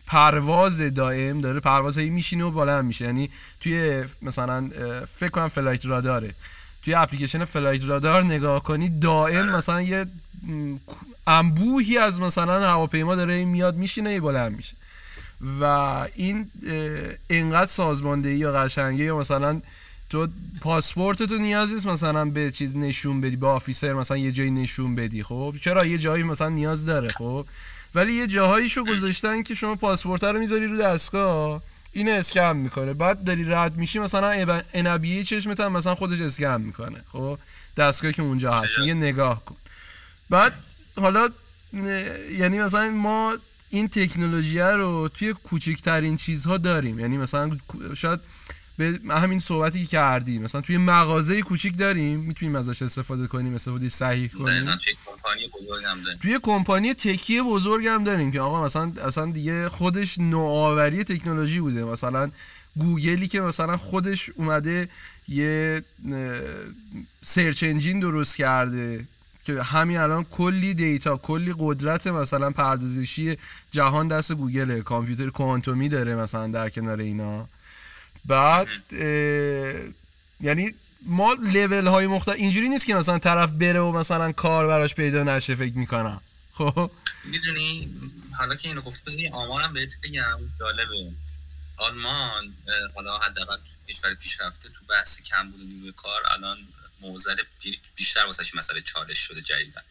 پرواز دائم داره پرواز هایی میشینه و بالا هم میشه. یعنی توی مثلا فکر کنم Flightradar ه. توی اپلیکیشن Flightradar نگاه کنی دائم مثلا یه انبوهی از مثلا هواپیما داره میاد میشینه یه بالا میشه. و این اینقدر سازماندهی یا قشنگه یا مثلا تو پاسپورت تو نیاز نیست مثلا به چیز نشون بدی به officer مثلا یه جایی نشون بدی. خب؟ چرا؟ یه جایی مثلا نیاز داره. خب؟ ولی یه جاهاییشو گذاشتن که شما پاسپورت رو می‌ذاری رو دستگاه این اسکن می‌کنه. بعد داری رد میشی مثلا انبیه چشمت هم مثلا خودش اسکن می‌کنه. خب؟ دستگاهی که اونجا هست. یه نگاه کن. بعد حالا یعنی مثلا ما این تکنولوژی رو توی کوچکترین چیزها داریم. یعنی مثلا شاید به همین صحبتی که کردی مثلا توی مغازه کوچیک داریم می‌تونیم ازش استفاده کنیم استفاده صحیح کنیم. توی کمپانی بزرگ هم داریم. توی کمپانی تکیه بزرگ هم داریم که آقا مثلا اصلا دیگه خودش نوآوری تکنولوژی بوده. مثلا گوگلی که مثلا خودش اومده یه سرچ انجین درست کرده که همین الان کلی دیتا کلی قدرت مثلا پردازشی جهان دست گوگله. کامپیوتر کوانتومی داره مثلا در کنار اینا. بعد یعنی ما لول های مختلف اینجوری نیست که مثلا طرف بره و مثلا کار براش پیدا نشه فکر می‌کنم. خب؟ می‌دونی؟ حالا که اینو گفت بزنی آمارم بهت بگم. جالبه. آلمان حالا حداقل کشور پیشرفته تو بحث کمبود نیروی کار الان موزل بیشتر واسه مسئله چالش شده جدیدن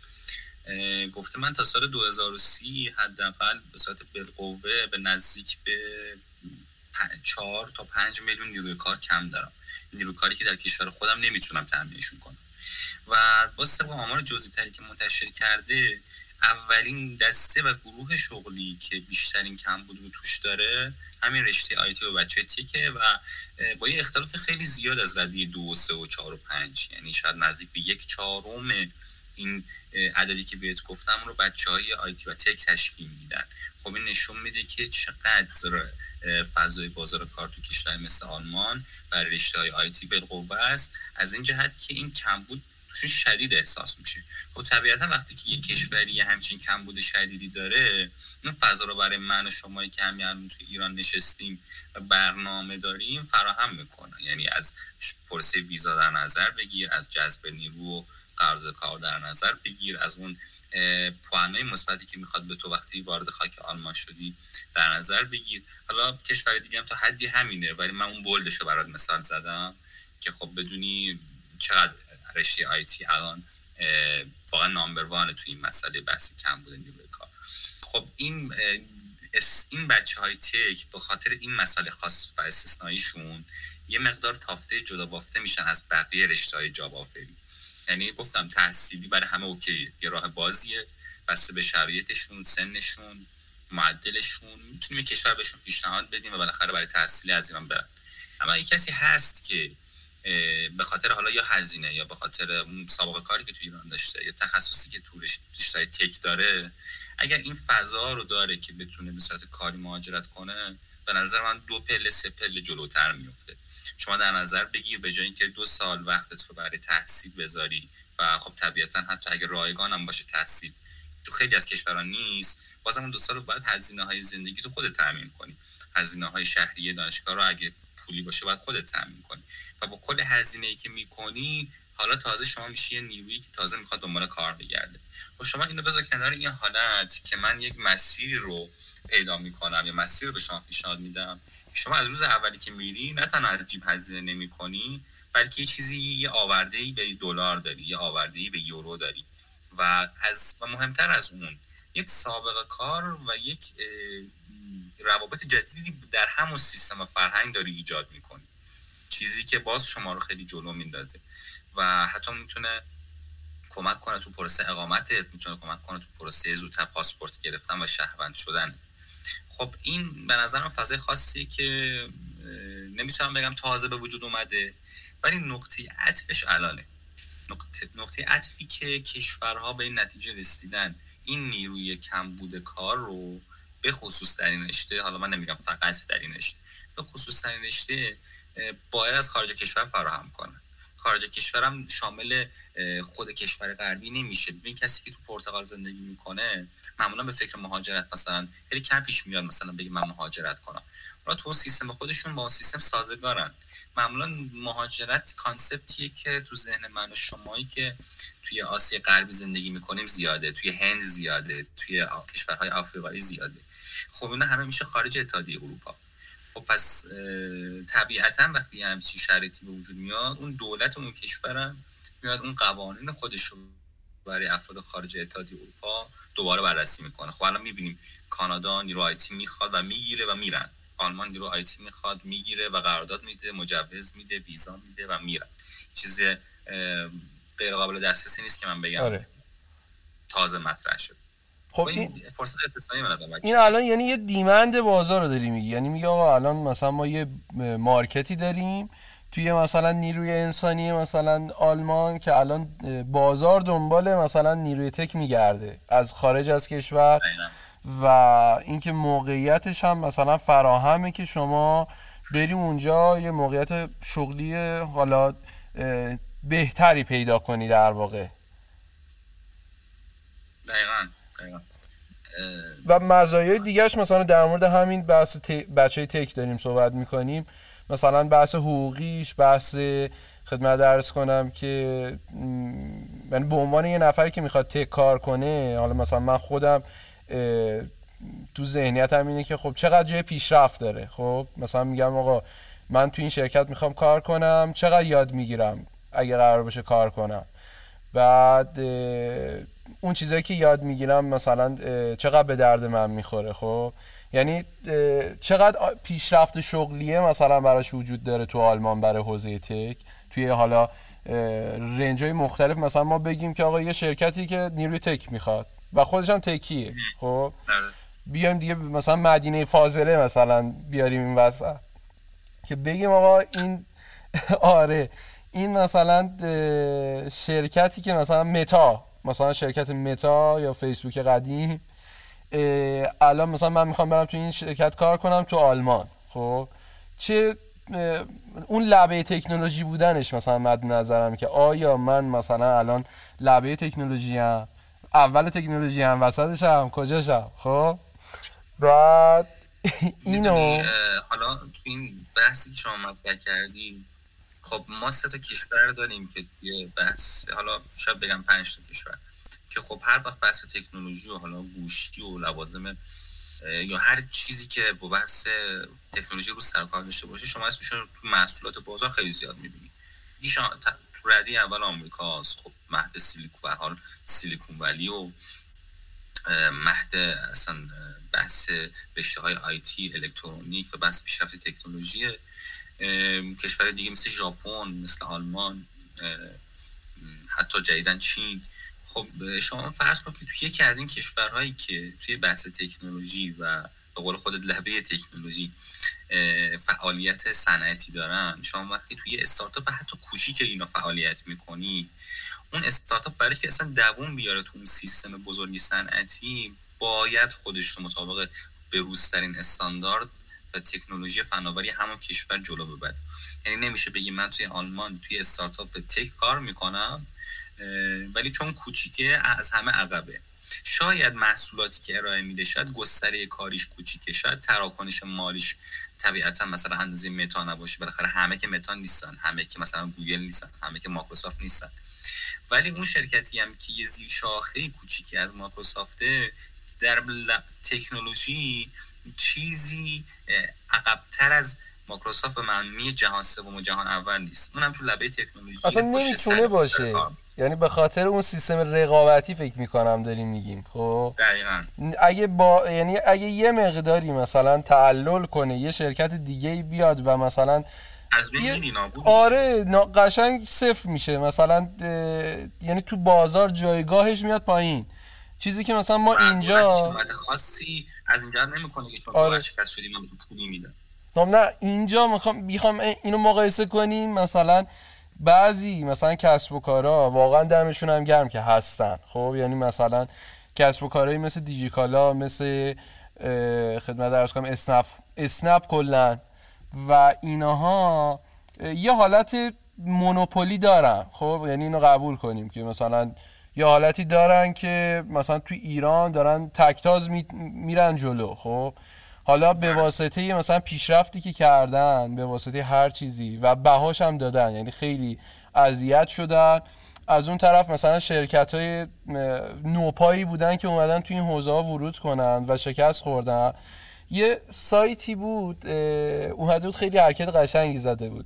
گفته من تا سال 2030 حداقل به صورت بالقوه به نزدیک به چهار تا پنج میلیون نیروی کار کم دارم. نیروی کاری که در کشور خودم نمی‌تونم تامینشون کنم. و با طبق آمار جزئی تری که منتشر کرده اولین دسته و گروه شغلی که بیشترین کمبود رو توش داره همین رشته آیتی و بچه تیکه و با یه اختلاف خیلی زیاد از ردی دو و سه و چهار و پنج. یعنی شاید نزدیک به یک چهارم این عددی که بهت گفتم رو بچه های آیتی و تک تشکیل میدن. خب این نشون میده که چقدر فضای بازار کار تو کشور مثل آلمان و رشته های آیتی بالقوه است. از این جهت که این کمبود توشون شدید احساس میشه. خب طبیعتا وقتی که یک کشوری همچین کمبود شدیدی داره اون فضا رو برای من و شمایی که همین الان تو ایران نشستیم و برنامه داریم فراهم می‌کنه. یعنی از پرسه ویزا در نظر بگیر از جذب نیرو قرارداد کار در نظر بگیر. از اون پوانه مثبتی که می‌خواد به تو وقتی وارد خاک آلمان شدی در نظر بگیر. حالا کشور دیگه هم تا حدی همینه ولی من اون بولدش رو برات مثال زدم که خب بدونی چقدر رشته آیتی الان واقعا نامبر وان توی این مسئله بحث کم بوده نیروی کار. خب این این بچه های تک به خاطر این مسئله خاص و استثنائیشون یه مقدار تافته جدا بافته میشن از بقیه رشته های جاب آفری یعنی گفتم تحصیلی برای همه اوکی یه راه بازیه بسته به شرایطشون سنشون معدلشون. می‌تونیم کشور بهشون پیشنهاد بدیم و بالاخره برای تحصیلی از ایران برن. اما یک کسی هست که به خاطر حالا یا هزینه یا به خاطر اون سابقه کاری که تو ایران داشته یا تخصصی که تو رشته تک داره اگر این فضا رو داره که بتونه به صورت کاری مهاجرت کنه به نظر من دو پله سه پله جلوتر میفته شما در نظر بگیر به جای اینکه دو سال وقتت رو برای تحصیل بذاری و خب طبیعتا حتی اگر رایگان هم باشه تحصیل تو خیلی از کشوران نیست بازم اون دو سال باید هزینه های زندگی تو خودت تامین کنی. هزینه های شهری دانشگاه رو اگه پولی باشه باید خودت تامین کنی. و با کل هزینه ای که می‌کنی حالا تازه شما میشی یه نیرویی که تازه می‌خواد دنبال کار بگرده. و خب شما اینو بذار کنار این حالت که من یک مسیر رو پیدا می‌کنم یا مسیر رو به شما پیشنهاد میدم. شما از روز اولی که میری نه تنها از جیب هزینه نمی‌کنی بلکه یه چیزی یه آورده ای به دلار داری یه آورده ای به یورو داری. و از و مهمتر از اون یک سابقه کار و یک روابط جدیدی در همون سیستم فرهنگ داری ایجاد می‌کنی. چیزی که باز شما رو خیلی جلو میندازه. و حتی می‌تونه کمک کنه تو پروسه اقامتت می‌تونه کمک کنه تو پروسه زودتر پاسپورت گرفتن و شهروند شدن. خب این به نظرم فضای خاصی که نمی‌تونم بگم تازه به وجود اومده ولی نقطه عطفش الانه نقطه, نقطه عطفی که کشورها به این نتیجه رسیدن این نیروی کم بوده کار رو به خصوص در این رشته حالا من نمیگم فقط در این رشته به خصوص در این رشته باید از خارج کشور فراهم کنه خارج کشورم شامل خود کشور غربی نمیشه. ببین کسی که تو پرتغال زندگی می‌کنه معمولا به فکر مهاجرت مثلا خیلی کم پیش میاد مثلا بگی من مهاجرت کنم. را تو سیستم خودشون با سیستم سازگارن. معمولا مهاجرت کانسپتیه که تو ذهن من و شمایی که توی آسیا غربی زندگی می‌کنیم زیاده توی هند زیاده توی کشورهای آفریقایی زیاده. خب اینا همه میشه خارج اتحادیه اروپا. خب پس طبیعتا وقتی همچین شرایطی به وجود میاد اون دولت اون کشورم میاد اون قوانین خودش رو برای افراد خارج اتحادیه اروپا دوباره بررسی می‌کنه. خب الان می‌بینیم کانادا نیرو آیتی می‌خواد و می‌گیره و میرن. آلمان نیرو آیتی می‌خواد می‌گیره و قرارداد میده مجوز میده ویزا میده و میرن. چیز غیر قابل دسترسی نیست که من بگم. آره. تازه مطرح شد خب این فرصت استثنایی من این الان یعنی یه دیمند بازار رو داری میگی. یعنی میگه آقا الان مثلا ما یه مارکتی داریم توی مثلا نیروی انسانی مثلا آلمان که الان بازار دنبال مثلا نیروی تک میگرده از خارج از کشور و اینکه موقعیتش هم مثلا فراهمه که شما بریم اونجا یه موقعیت شغلی حالا بهتری پیدا کنی در واقع. دقیقا, و مزایای دیگرش مثلا در مورد همین بحث بچه تک داریم صحبت می‌کنیم. مثلا بحث حقوقیش بحث خدمت درس کنم که من به عنوان یه نفری که می‌خواد تک کار کنه حالا مثلا من خودم تو ذهنیتم اینه که خب چقدر جای پیشرفت داره. خب مثلا میگم آقا من تو این شرکت می‌خوام کار کنم چقدر یاد می‌گیرم اگه قرار باشه کار کنم. بعد اون چیزایی که یاد می‌گیرم مثلا چقدر به درد من می‌خوره خب؟ یعنی چقدر پیشرفت شغلیه مثلا براش وجود داره تو آلمان برای حوزه تک؟ توی حالا رنج های مختلف مثلا ما بگیم که آقا یه شرکتی که نیروی تک می‌خواد و خودش هم تکیه خب؟ بیایم دیگه مثلا مدینه فاضله مثلا بیاریم این وسط. که بگیم آقا این آره این مثلا شرکتی که مثلا متا مثلا شرکت متا یا فیسبوک قدیم الان مثلا من می‌خوام برم تو این شرکت کار کنم تو آلمان. خب؟ چه اون لبه تکنولوژی بودنش مثلا مد نظرم که آیا من مثلا الان لبه تکنولوژی هم اول تکنولوژی هم وسطش هم کجاشم خب؟ بعد اینو حالا تو این بحثی که شما مطرح کردی خب ما سه تا کشور داریم که توی بحث حالا شاید بگم پنج تا کشور که خب هر وقت بحث تکنولوژی و حالا گوشتی و لوازم یا هر چیزی که با بحث تکنولوژی رو سر کار داشته باشه شما اسمش رو تو محصولات بازار خیلی زیاد می‌بینید تو ردی اول آمریکاست خب مهد سیلیکون و حال سیلیکون ولی و مهد اصلا بحث رشته های آیتی الکترونیک و بحث پیشرفت تکنولوژی کشور دیگه مثل ژاپن مثل آلمان حتی جدیدن چین. خب شما فرض کنید که توی یکی از این کشورهایی که توی بحث تکنولوژی و به قول خودت لحبه تکنولوژی فعالیت صنعتی دارن شما وقتی توی استارتاپ حتی کوچیک اینا فعالیت می‌کنی اون استارتاپ برای که اصلا دووم بیاره تو اون سیستم بزرگی صنعتی باید خودش رو مطابق به روزترین استاندارد و تکنولوژی فناوری همون کشور جلو ببره. یعنی نمیشه بگی من توی آلمان توی استارتاپ tech کار می‌کنم ولی چون کوچیکه از همه عقبه. شاید محصولاتی که ارائه میده شاید گستره کاریش کوچیکه شاید تراکنش مالیش طبیعتا مثلا اندازه متا نباشه. بالاخره همه که متا نیستن همه که مثلا گوگل نیستن همه که مایکروسافت نیستن. ولی اون شرکتی هم که یه زیر شاخه کوچیکی از مایکروسافته در تکنولوژی چیزی عقبتر از مایکروسافت معنی جهان سوم و جهان اول نیست. اونم تو لبه تکنولوژی اصلا نمی‌تونه باشه. یعنی به خاطر اون سیستم رقابتی فکر می‌کنم داریم میگیم خب؟ دقیقا. اگه با یعنی اگه یه مقداری مثلا تعلل کنه یه شرکت دیگه بیاد و مثلا از بین آره قشنگ صفر میشه. مثلا یعنی تو بازار جایگاهش میاد پایین. چیزی که مثلا ما اینجا خاصی از اینجا نمی‌کنه که چون آره. شکست شدیم من تو پولی میدم. خب نه اینجا می‌خوام بیخوام اینو مقایسه کنیم مثلا بعضی مثلا کسب و کارا واقعا دمشون هم گرم که هستن. خب یعنی مثلا کسب و کارهایی مثل دیجیکالا مثل خدمت درس کنم اسنپ اسنپ کلا. و اینها یه حالت مونوپولی دارن. خب یعنی اینو قبول کنیم که مثلا یه حالتی دارن که مثلا تو ایران دارن تکتاز میرن جلو خب؟ حالا به واسطه مثلا پیشرفتی که کردن به واسطه هر چیزی و بهاش هم دادن یعنی خیلی اذیت شدن. از اون طرف مثلا شرکت های نوپایی بودن که اومدن تو این حوزه ورود کنن و شکست خوردن. یه سایتی بود اومده بود خیلی حرکت قشنگی زده بود.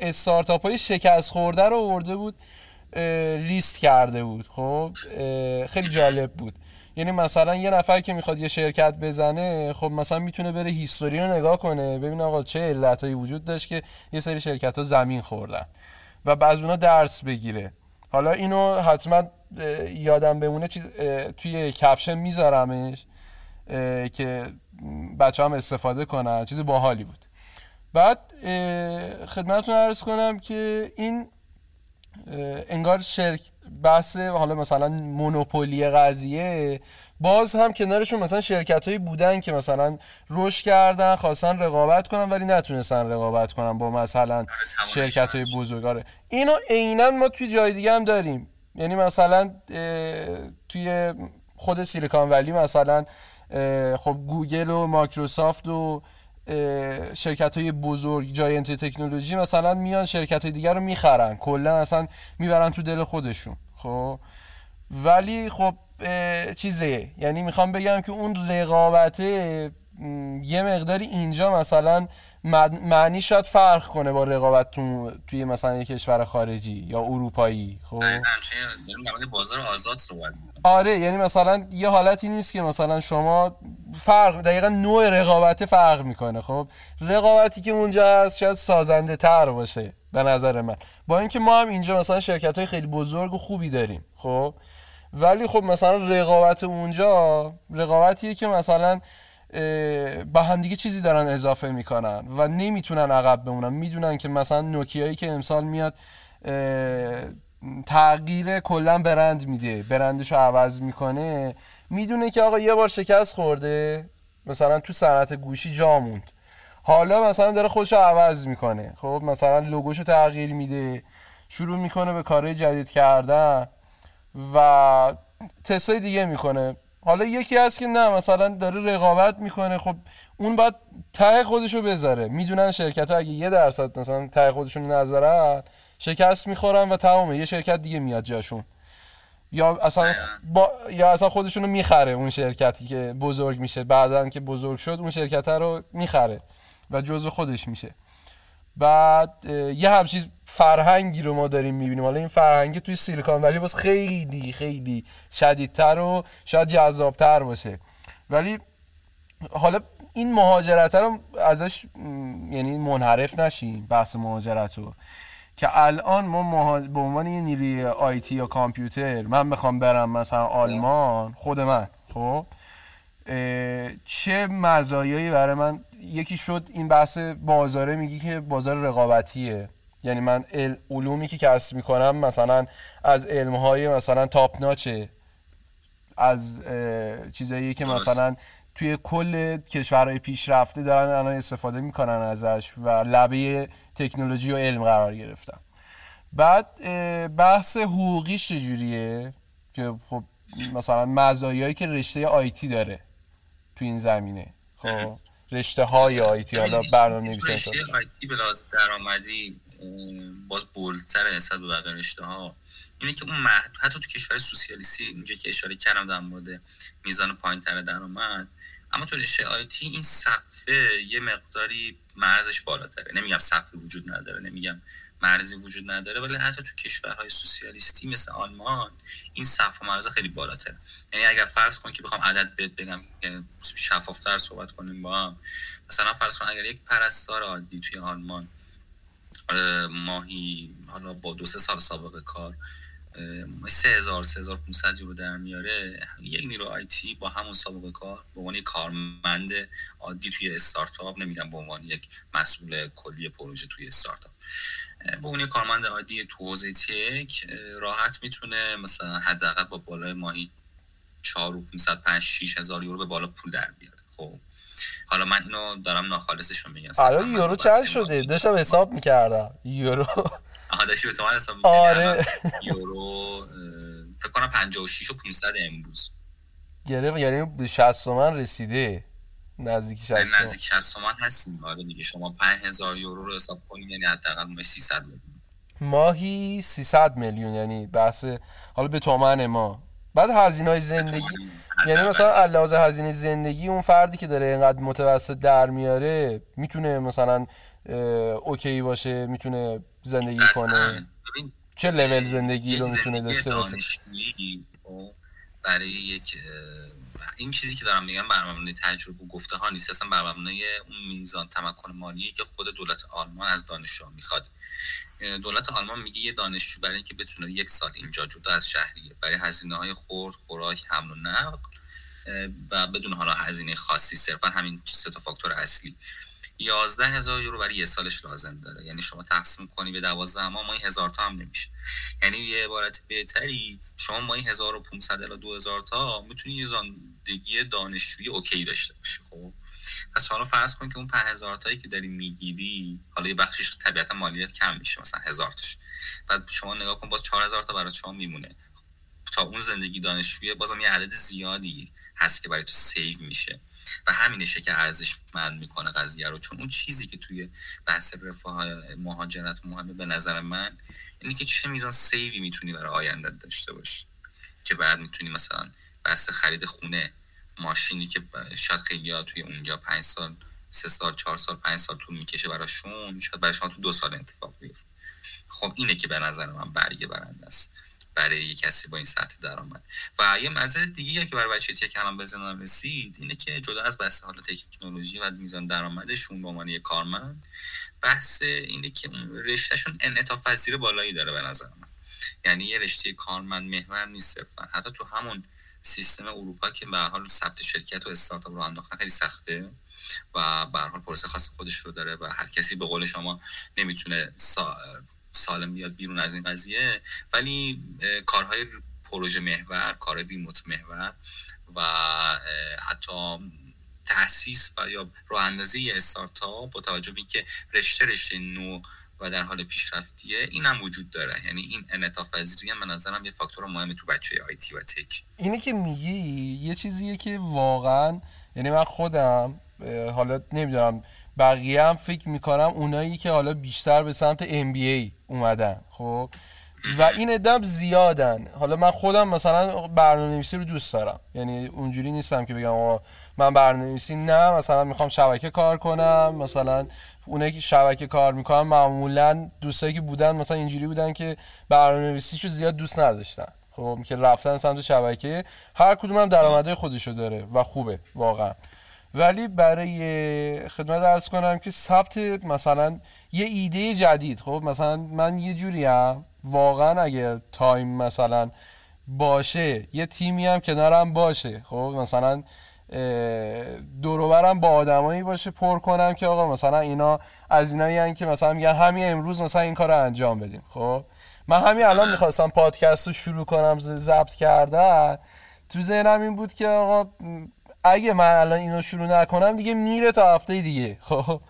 استارتاپ های شکست خورده رو آورده بود لیست کرده بود خب؟ خیلی جالب بود. یعنی مثلا یه نفر که می‌خواد یه شرکت بزنه خب مثلا می‌تونه بره هیستوری رو نگاه کنه. ببین آقا چه علتهایی وجود داشت که یه سری شرکت ها زمین خوردن و از اونا درس بگیره. حالا اینو حتما یادم بمونه چیز توی کپشن میذارمش که بچه هم استفاده کنن. چیز باحالی بود. بعد خدمتتون عرض کنم که این انگار شرک بحث حالا مثلا مونوپولی قضیه باز هم کنارشون مثلا شرکت هایی بودن که مثلا رشد کردن خواستن رقابت کنن ولی نتونستن رقابت کنن با مثلا آره، شرکت های بزرگ آره اینو عینا ما توی جای دیگه هم داریم. یعنی مثلا توی خود Silicon Valley مثلا خب گوگل و مایکروسافت و شرکت های بزرگ giant تکنولوژی مثلا میان شرکت های دیگر رو می‌خرن. کلا اصلا می‌برن تو دل خودشون خب؟ ولی خب چیزه. یعنی می‌خوام بگم که اون رقابت یه مقداری اینجا مثلا معنی شاید فرق کنه با رقابت تو توی مثلا یه کشور خارجی یا اروپایی خب؟ بازار آزاد آره یعنی مثلا یه حالتی نیست که مثلا شما فرق دقیقا نوع رقابت فرق می‌کنه خب؟ رقابتی که اونجا هست شاید سازنده تر باشه به نظر من. با اینکه ما هم اینجا مثلا شرکت های خیلی بزرگ و خوبی داریم خب؟ ولی خب مثلا رقابت اونجا رقابتیه که مثلا با همدیگه چیزی دارن اضافه می‌کنن و نمی‌تونن عقب بمونن. می‌دونن که مثلا نوکیایی که امسال میاد تغییر کلا برند میده برندش رو عوض می‌کنه. می‌دونه که آقا یه بار شکست خورده مثلا تو صنعت گوشی جا موند. حالا مثلا داره خودش رو عوض می‌کنه. خب مثلا لوگوشو تغییر میده شروع می‌کنه به کارهای جدید کردن و تستای دیگه می‌کنه. حالا یکی هست که نه مثلا داره رقابت می‌کنه. خب اون باید ته خودشو بذاره. می‌دونن شرکت ها اگه یه درصد مثلا ته خودشون نذارن شکست می‌خورن و تمامه یه شرکت دیگه میاد جاشون. یا اصلا با... یا اصلا خودشونو می‌خره اون شرکتی که بزرگ میشه. بعدا که بزرگ شد اون شرکت رو می‌خره و جزو خودش میشه. بعد یه همچین فرهنگی رو ما داریم می‌بینیم. حالا این فرهنگی توی سیلیکون ولی باز خیلی خیلی شدیدتر و شاید جذابتر باشه. ولی حالا این مهاجرت رو ازش یعنی منحرف نشیم بحث مهاجرت رو. که الان ما به عنوان یه نیروی آیتی یا کامپیوتر من بخوام برم مثلا آلمان خود من خب؟ چه مزایایی برای من؟ یکی شد این بحث بازاره میگی که بازار رقابتیه. یعنی من علومی که کسب می‌کنم مثلا از علمهای مثلا تاپ ناچه از چیزایی که مثلا توی کل کشورهای پیشرفته دارن الان استفاده می‌کنن ازش و لبه تکنولوژی و علم قرار گرفتن. بعد بحث حقوقیش چجوریه؟ که خب مثلا مزایایی که رشته آیتی داره تو این زمینه. خب رشته های آیتی حالا برنامه نویسی رشته آیتی بلاز درآمدی باز بولتر نسبت به بقیه رشته ها اینه که اون محد... حتی تو کشور سوسیالیستی اینجا که اشاره کردم در مورد میزان پایین تر درآمد اما تو رشته آیتی این سقفه یه مقداری مرزش بالاتره. نمیگم سقفی وجود نداره نمیگم مرزی وجود نداره ولی حتی تو کشورهای سوسیالیستی مثل آلمان این سقف مرز خیلی بالاتره. یعنی اگر فرض کن که بخوام عدد بهت بگم شفافتر صحبت کنیم با هم. مثلا فرض کن اگر یک پرستار عادی توی آلمان ماهی حالا با دو سه سال سابقه کار سه هزار سه هزار یورو در میاره. یک نیرو آیتی با همون سابقه کار به عنوان کارمند عادی توی استارتاپ نمیگم به عنوان یک مسئول کلی پروژه توی استارتاپ. به عنوان کارمند عادی تو حوزه تک راحت می‌تونه مثلا حداقل با بالای ماهی 4 و 505 6 هزار یورو به بالا پول در بیاره. خب حالا من اینو دارم ناخالصشون میگم. الان یورو چند شده؟ داشتم حساب می‌کردم. یورو. آها داشتی به تومن حساب آره. یورو فکر کنم 56 و 500 امروز. گرفت یعنی به 60 تومن رسیده. نزدیک 60 تومن. نزدیک 60 تومن هستیم. آره دیگه شما 5000 یورو رو حساب کنید یعنی حداقل ماهی 300 میلیون ماهی 300 میلیون یعنی بحث حالا به تومن ما. بعد هزینه های زندگی یعنی مثلا علاوه هزینه زندگی اون فردی که داره اینقدر متوسط در میاره می‌تونه مثلا اوکی باشه می‌تونه زندگی کنه. چه لول زندگی رو می‌تونه داشته باشه؟ خب، برای یک این چیزی که دارم میگم بر مبنای تجربه و گفته ها نیست. اصلا بر مبنای اون میزان تمکن مالی که خود دولت آلمان از دانشجو می‌خواد. دولت آلمان میگه یه دانشجو برای اینکه بتونه یک سال اینجا جدا از شهریه برای هزینه های خورد خوراک حمل و نقل و بدون حالا هزینه خاصی صرفا همین سه تا فاکتور اصلی. یازده هزار یورو برای یه سالش لازم داره. یعنی شما تقسیم کنی به دوازده ماه ماهی هزار تا هم نمیشه. یعنی یه عبارت بهتری شما ماهی هزار و پونصد الا دو هزار تا می‌تونی یه زندگی دانشجویی اوکی داشته باشی خب؟ پس حالا فرض کن که اون 5000 تایی که داری می‌گیری حالا یه بخشش طبیعتا مالیات کم میشه مثلا هزار تاش. بعد شما نگاه کن باز 4000 تا برای شما میمونه. تا اون زندگی دانشجویی بازم یه عدد زیادی هست که برای تو سیو میشه. و همینشه که ارزش مند می‌کنه قضیه رو. چون اون چیزی که توی بحث رفاه مهاجرت مهمه به نظر من اینه که چه میزان سیوی می‌تونی برای آینده داشته باشی. که بعد می‌تونی مثلا بحث خرید خونه ماشینی که شاید خیلی ها توی اونجا پنج سال سه سال چهار سال پنج سال طول می‌کشه براشون شاید برای شما تو دو سال اتفاق بیفته. خب اینه که به نظر من برگه برنده است برای یه کسی با این سطح درآمد. و یه مزه دیگه که برای بچه تک الان بزنن رسید اینه که جدا از بحث حال تکنولوژی و میزان درآمدشون به عنوان یه کارمند بحث اینه که رشتهشون انعطاف پذیر بالایی داره به نظر من. یعنی یه رشته کارمند محور نیست صرفا. حتی تو همون سیستم اروپا که به حال ثبت شرکت و استارتاپ رو انداختن خیلی سخته و به حال پروسه خاص خودش رو داره و هر کسی به قول شما نمی‌تونه سالم بیاد بیرون از این قضیه. ولی کارهای پروژه محور کار ریموت محور و حتی تاسیس و یا راه اندازی استارتاپ با توجه به اینکه رشته رشته نو و در حال پیشرفتیه این هم وجود داره. یعنی این انعطاف پذیری هم به نظرم یه فاکتور مهم تو بچه آیتی و تک. اینه که میگی یه چیزیه که واقعا یعنی من خودم حالا نمی‌دونم بقیه هم فکر می‌کنم اونایی که حالا بیشتر به سمت MBA اومدن خب؟ و این ادم زیادن. حالا من خودم مثلا برنامه نویسی رو دوست دارم. یعنی اونجوری نیستم که بگم من برنامه نویسی نه مثلا می‌خوام شبکه کار کنم مثلا اونایی که شبکه کار می‌کنن معمولا دوستایی که بودن مثلا اینجوری بودن که برنامه نویسیشو زیاد دوست نداشتن. خب که رفتن سمت شبکه. هر کدوم هم درآمدهای خودشو داره و خوبه واقعا. ولی برای خدمت ارز کنم که ثبت مثلا یه ایده جدید. خب مثلا من یه جوری هم واقعا اگر تایم مثلا باشه یه تیمی هم کنارم باشه. خب مثلا دوروبرم با آدمایی باشه پر کنم که آقا مثلا اینا از اینایی که مثلا میگن همین امروز مثلا این کار رو انجام بدیم. خب؟ من همین الان می‌خواستم پادکست رو شروع کنم ضبط کردن. تو ذهنم این بود که آقا اگه من الان اینو شروع نکنم دیگه میره تا هفته دیگه. خب؟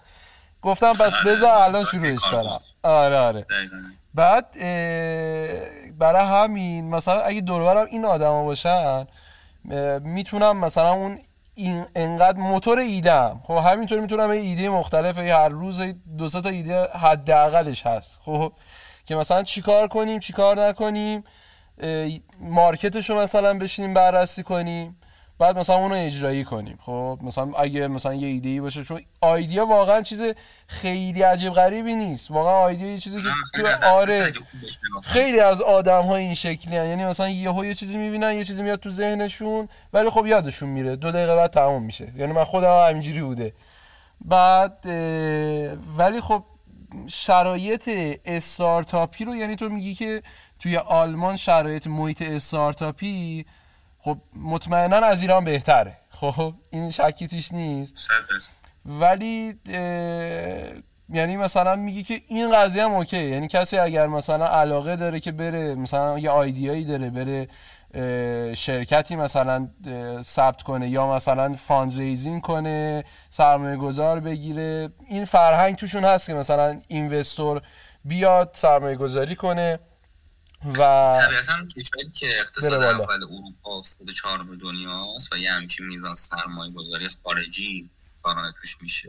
گفتم پس آره، بذار الان شروعش کنم. آره آره. بعد برای همین مثلا اگه دوربرم این آدما باشن می‌تونم مثلا اون این انقدر موتور ایدم خب همینطور می‌تونم یه ایده مختلف هر روز دو تا ایده حداقلش هست. خب که مثلا چیکار کنیم چیکار نکنیم مارکتش رو مثلا بشینیم بررسی کنیم. بعد مثلا اونو اجرایی کنیم. خب مثلا اگه مثلا یه ایده ای باشه چون آیدیا واقعا چیز خیلی عجیب غریبی نیست. واقعا آیدیا یه چیزی که تو آره خیلی از آدم ها این شکلی هن. یعنی مثلا یهو یه چیزی می‌بینن یه چیزی میاد تو ذهنشون ولی خب یادشون میره. دو دقیقه بعد تموم میشه. یعنی من خودم همینجوری بوده. بعد ولی خب شرایط استارتاپی رو یعنی تو میگی که توی آلمان شرایط محیط استارتاپی خب مطمئنا از ایران بهتره. خب این شکی توش نیست. ولی یعنی مثلا میگی که این قضیه هم اوکی یعنی کسی اگر مثلا علاقه داره که بره مثلا یه آیدیایی داره بره شرکتی مثلا ثبت کنه یا مثلا fundraising کنه سرمایه گذار بگیره این فرهنگ توشون هست که مثلا investor بیاد سرمایه گذاری کنه. و طبیعتا کشوری که اقتصاد اول اروپا اقتصاد چهارم دنیاست و یه همچین میزان سرمایه گذاری خارجی سالانه توش میشه.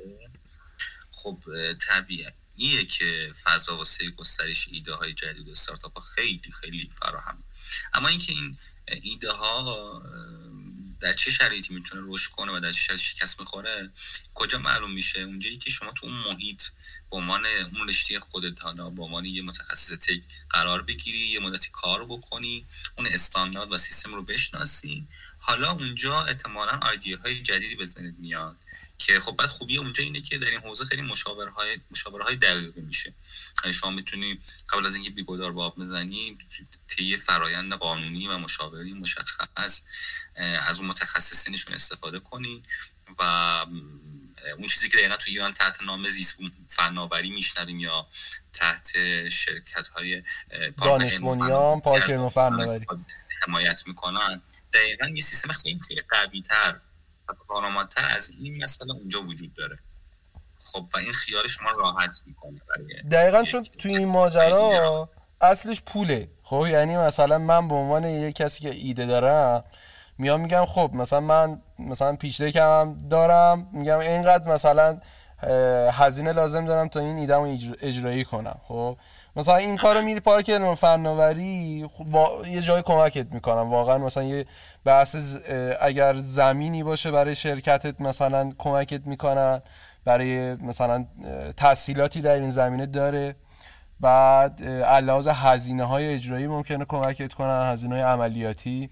خب طبیعیه که فضا واسه گسترش ایده های جدید و استارتاپ ها خیلی خیلی فراهم. اما اینکه این ایده ها در چه شرایطی می‌تونه رشد کنه و در چه شرایطی شکست می‌خوره کجا معلوم میشه؟ اونجایی که شما تو اون محیط به عنوان اون رشته خودت حالا به عنوان یه متخصص تک قرار بگیری یه مدتی کار بکنی اون استاندارد و سیستم رو بشناسی. حالا اونجا احتمالا آیدیه های جدیدی به میاد که خب بعد خوبی اونجا اینه که در این حوزه خیلی مشاورهای مشاورهای دقیقه میشه. یعنی شما می‌تونی قبل از اینکه بیگودار باب بزنی طی فرایند قانونی و مشاوری مشخص از اون متخصصینشون استفاده کنی و اون چیزی که دقیقا تو ایران تحت نام زیست فناوری میشنویم یا تحت شرکت های دانش بنیان پارک فناوری. حمایت می‌کنن. دقیقا یه سیستم خیلی قوی تر و کارآمدتر از این مسئله اونجا وجود داره. خب و این خیال شما راحت می‌کنه دقیقا چون تو این ماجرا اصلش پوله. خب یعنی مثلا من به عنوان یه کسی که ایده دارم میام میگم خب مثلا من مثلا پیشده کمم دارم میگم اینقدر مثلا هزینه لازم دارم تا این ایدهمو اجرایی کنم خب؟ مثلا این کارو میری پارک علم فناوری خب یه جای کمکت می‌کنم. واقعا مثلا یه بحث اگر زمینی باشه برای شرکتت مثلا کمکت می‌کنن برای مثلا تحصیلاتی در این زمینه داره. بعد علاوه هزینه های اجرایی ممکنه کمکت کنن هزینه های عملیاتی.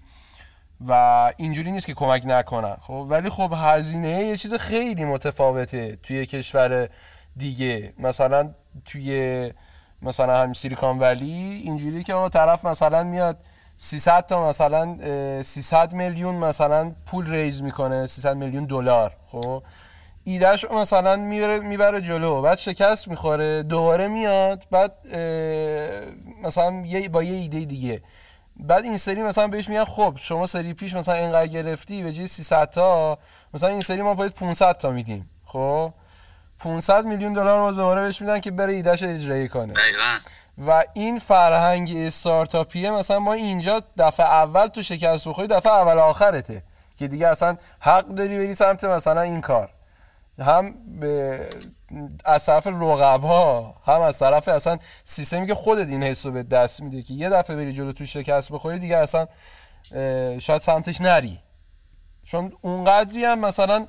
و اینجوری نیست که کمک نکنن. خب ولی خب هزینه یه چیز خیلی متفاوته توی کشور دیگه. مثلا توی مثلا همین سیلیکون ولی اینجوری که طرف مثلا میاد 300 تا مثلا 300 میلیون مثلا پول ریز می‌کنه 300 میلیون دلار. خب ایدهش مثلا می‌بره می‌بره جلو. بعد شکست می‌خوره دوباره میاد بعد مثلا با یه ایده دیگه. بعد این سری مثلا بهش میگن خب شما سری پیش مثلا اینقدر گرفتی به جای 300 تا مثلا این سری ما باید 500 تا میدیم. خب؟ 500 میلیون دلار ما دوباره بهش میدن که بره ایدهش اجرایی کنه. دقیقا. و این فرهنگ استارتاپیه مثلا ما اینجا دفعه اول تو شکست بخوری دفعه اول آخرته که دیگه اصلا حق داری بری سمت مثلا این کار. هم به از طرف رقب ها هم از طرف اصلا سیستمی که خودت این حسو به دست میده که یه دفعه بری جلو تو شکست بخوری دیگه اصلا شاید سمتش نری. چون اونقدری هم مثلا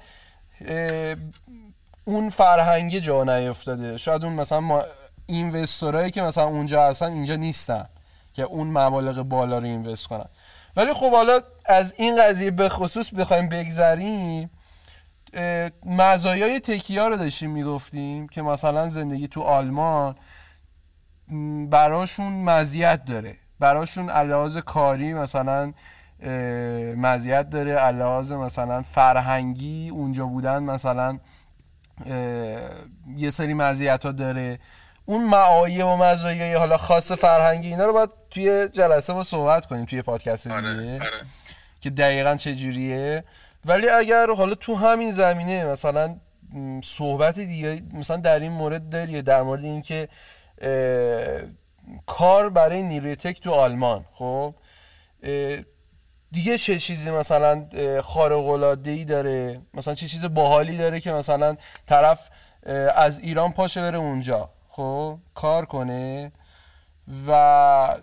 اون فرهنگ جا نیفتاده. شاید اون مثلا ما اینوستورایی که مثلا اونجا هستن اینجا نیستن که اون مبالغ بالا رو اینوست کنن. ولی خب حالا از این قضیه به خصوص بخوایم بگذریم مزایای تکیه رو داشتیم می‌گفتیم که مثلا زندگی تو آلمان براشون مزیت داره. براشون علاوه کاری مثلا مزیت داره علاوه مثلا فرهنگی اونجا بودن مثلا یه سری مزیت ها داره. اون معایه و مزایای حالا خاص فرهنگی اینا رو باید توی جلسه ما صحبت کنیم توی پادکست آره، دیگه. آره. که دقیقا چه جوریه. ولی اگر حالا تو همین زمینه مثلا صحبت دیگه مثلا در این مورد داری در مورد اینکه کار برای نیروی تک تو آلمان خب؟ دیگه چه چیزی مثلا خارق العاده ای داره؟ مثلا چه چیز باحالی داره که مثلا طرف از ایران پاشه بره اونجا خب؟ کار کنه و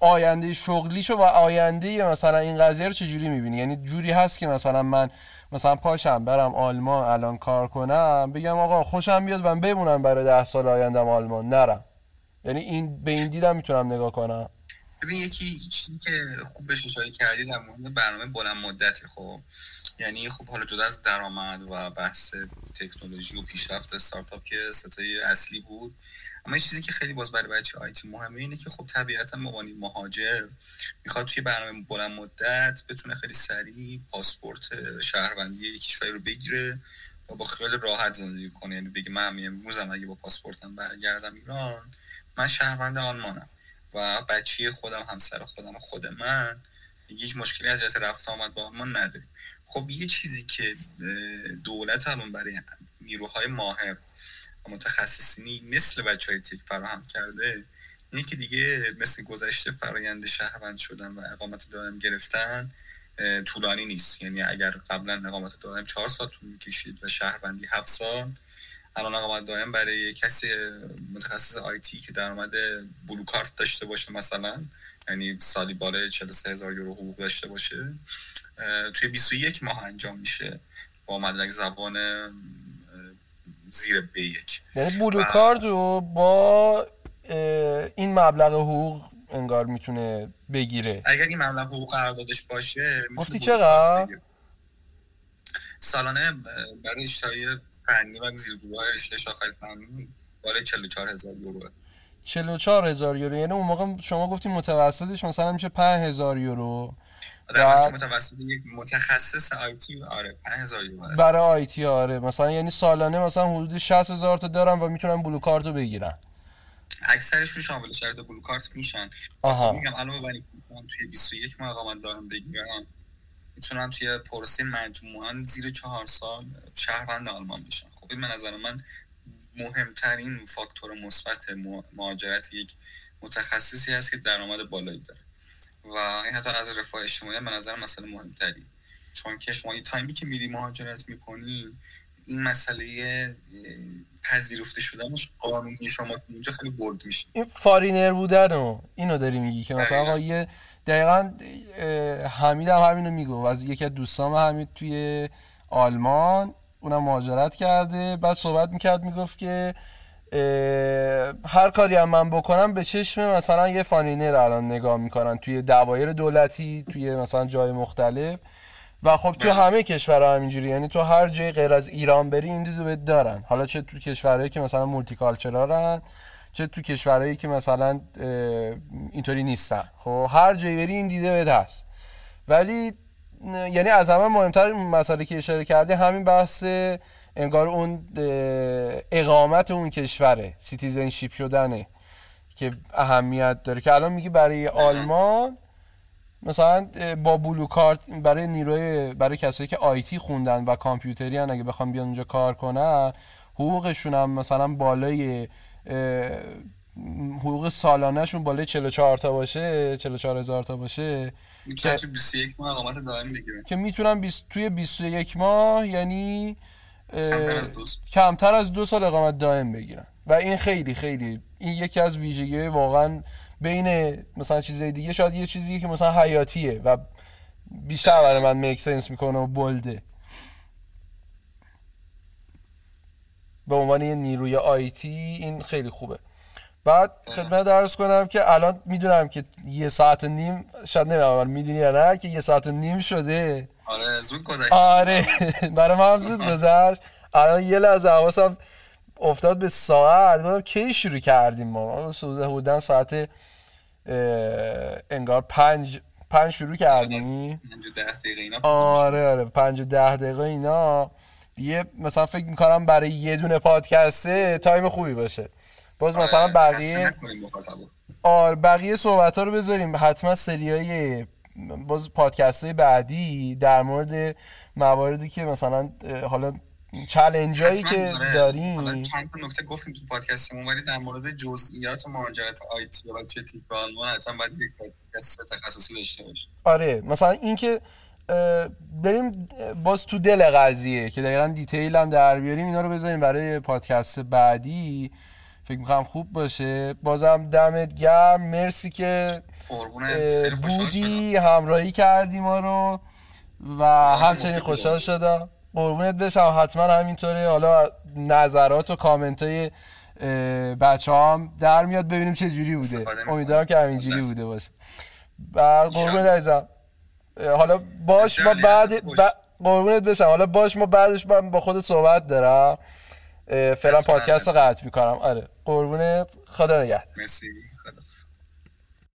آینده شغلیشو و آینده مثلا این قضیه رو چجوری می‌بینی؟ یعنی جوری هست که مثلا من مثلا پاشم برم آلمان الان کار کنم بگم آقا خوشم بیاد و بمونم برای ده سال آیندم آلمان نرم. یعنی این به این دیدم می‌تونم نگاه کنم. ببین یکی چیزی که خوب بهش اشاره کردی در مورد برنامه بلند مدتی خب. یعنی خب حالا جدا از درآمد و بحث تکنولوژی و پیشرفت استارتاپ که ستای اصلی بود اما یه چیزی که خیلی باز برای بچه آیتی مهمه اینه که خب طبیعتا مقانی مهاجر می‌خواد توی برنامه بلند مدت بتونه خیلی سریع پاسپورت شهروندی کشوری رو بگیره و با خیال راحت زندگی کنه. یعنی بگه من امروزم اگه با پاسپورتم برگردم ایران من شهروند آلمانم و بچه خودم همسر خودم خود من هیچ مشکلی از جهت رفت آمد با ما نداریم. خب یه چیزی که دولت الان برای نیروهای ماهر متخصصینی مثل بچه های تک فراهم کرده اینه که دیگه مثل گذشته فرایند شهروند شدن و اقامت دائم گرفتن طولانی نیست. یعنی اگر قبلا اقامت دائم چهار سال طول می‌کشید و شهروندی هفت سال الان اقامت دائم برای کسی متخصص آیتی که درآمد بلو کارت داشته باشه مثلا یعنی سالی بالای 43 هزار یورو حقوق داشته باشه توی 21 ماه انجام میشه با مدرک زبان زیر به یک یعنی بلو کارت رو با این مبلغ حقوق انگار می‌تونه بگیره. اگر این مبلغ حقوق قراردادش باشه گفتی چقدر؟ سالانه برای اشتهای فنی و زیرگروه رشته شاخص فنی بالای 44 هزار یورو. 44 هزار یورو. یعنی اون موقع شما گفتیم متوسطش مثلا میشه 5 هزار یورو. در متوسط یک متخصص آیتی آره 5000 یورو برای آیتی آره. مثلا یعنی سالانه مثلا حدود 60 هزار تا دارن و می‌تونن بلو کارت رو بگیرن. اکثرشون شامل شرط بلو کارت میشن. آها. میگم الان ببینید توی 21 ماه اقامت دائم بگیرن می‌تونن توی پروسه مجموعا زیر چهار سال شهروند آلمان بشن. خب این من نظر من مهمترین فاکتور مثبت مهاجرت یک متخصصی هست که درآمد بالایی داره. و این حتی از رفاه اجتماعی به نظر مسئله مهمتری. چون که شما یه تایمی که میری مهاجرت می‌کنی این مسئله پذیرفته شدنش قانونی شما اونجا خیلی برد میشه. این فارینر بودن رو اینو داری میگی که مثلا آقا یه دقیقا حمید هم همینو میگه. از یکی از دوستان حمید توی آلمان اونم مهاجرت کرده. بعد صحبت می‌کرد می‌گفت که هر کاری هم من بکنم به چشم مثلا یه foreigner الان نگاه می‌کنن توی دوایر دولتی توی مثلا جای مختلف. و خب تو همه کشورها همینجوری یعنی تو هر جای غیر از ایران بری این دیدو دارن. حالا چه تو کشورهایی که مثلا multicultural ان چه تو کشورهایی که مثلا اینطوری نیستن. خب هر جایی بری این دیده بده هست. ولی یعنی از همه مهمتر مسئله که اشاره کرده همین بحث انگار اون اقامت اون کشوره citizenship شدنه که اهمیت داره. که الان میگی برای آلمان مثلا با blue کارت برای نیروی برای کسایی که IT خوندن و کامپیوتری هن اگه بخوام بیان اونجا کار کنن حقوقشون هم مثلا بالای حقوق سالانهشون بالای 44 تا باشه 44 هزار تا باشه که 21 ماه اقامت دائم بگیرن. که می‌تونن بیس... توی 21 ماه یعنی کمتر از دو کمتر از دو سال اقامت دائم بگیرن و این خیلی خیلی این یکی از ویژگی واقعا بین مثلا چیزای دیگه شاید یه چیزی که مثلا حیاتیه و بیشتر برای من میک سنس می‌کنه و بلده. به عنوان یه نیروی آیتی این خیلی خوبه. بعد خدمت درس کنم که الان می‌دونم که یه ساعت نیم شاید نمی‌دونم می‌دونی یا نه که یه ساعت نیم شده. آره زود گذشت آره برای من هم زود گذشت. الان یه لحظه حواسم افتاد به ساعت. گفتم کی شروع کردیم ما؟ حدودا ساعت انگار پنج پنج شروع کردیم. آره آره پنج و ده دقیقه اینا. یه مثلا فکر می‌کنم برای یه دونه پادکسته time خوبی باشه. باز آره، مثلا بقیه آره بقیه صحبت ها رو بذاریم. حتما سریای باز پادکست های بعدی در مورد مواردی که مثلا حالا challenge هایی که داریم. چند تا نکته گفتیم تو پادکستمون ولی در مورد جزئیات مهاجرت IT و چه تیپ آلمان اصلا باید یک پادکست تخصصی داشته باشیم. آره مثلا اینکه بریم باز تو دل قضیه که دقیقا دیتیل هم در بیاریم اینا رو بذاریم برای پادکست بعدی. فکر می‌کنم خوب باشه. بازم دمت گرم. مرسی که بودی همراهی کردی ما رو و همچنین خوشحال شدم. قربونت بشم حتما همینطوره. حالا نظرات و کامنت های بچه هم در میاد ببینیم چه جوری بوده. امیدوارم که همینجوری بوده باشه. و قربونت عزیزم. حالا باش ما بعد قربونت بشم حالا باش ما بعدش من با خودت صحبت دارم. فعلا پادکست رو قطع می‌کنم. آره. قربونت. خدا نگهد مرسی.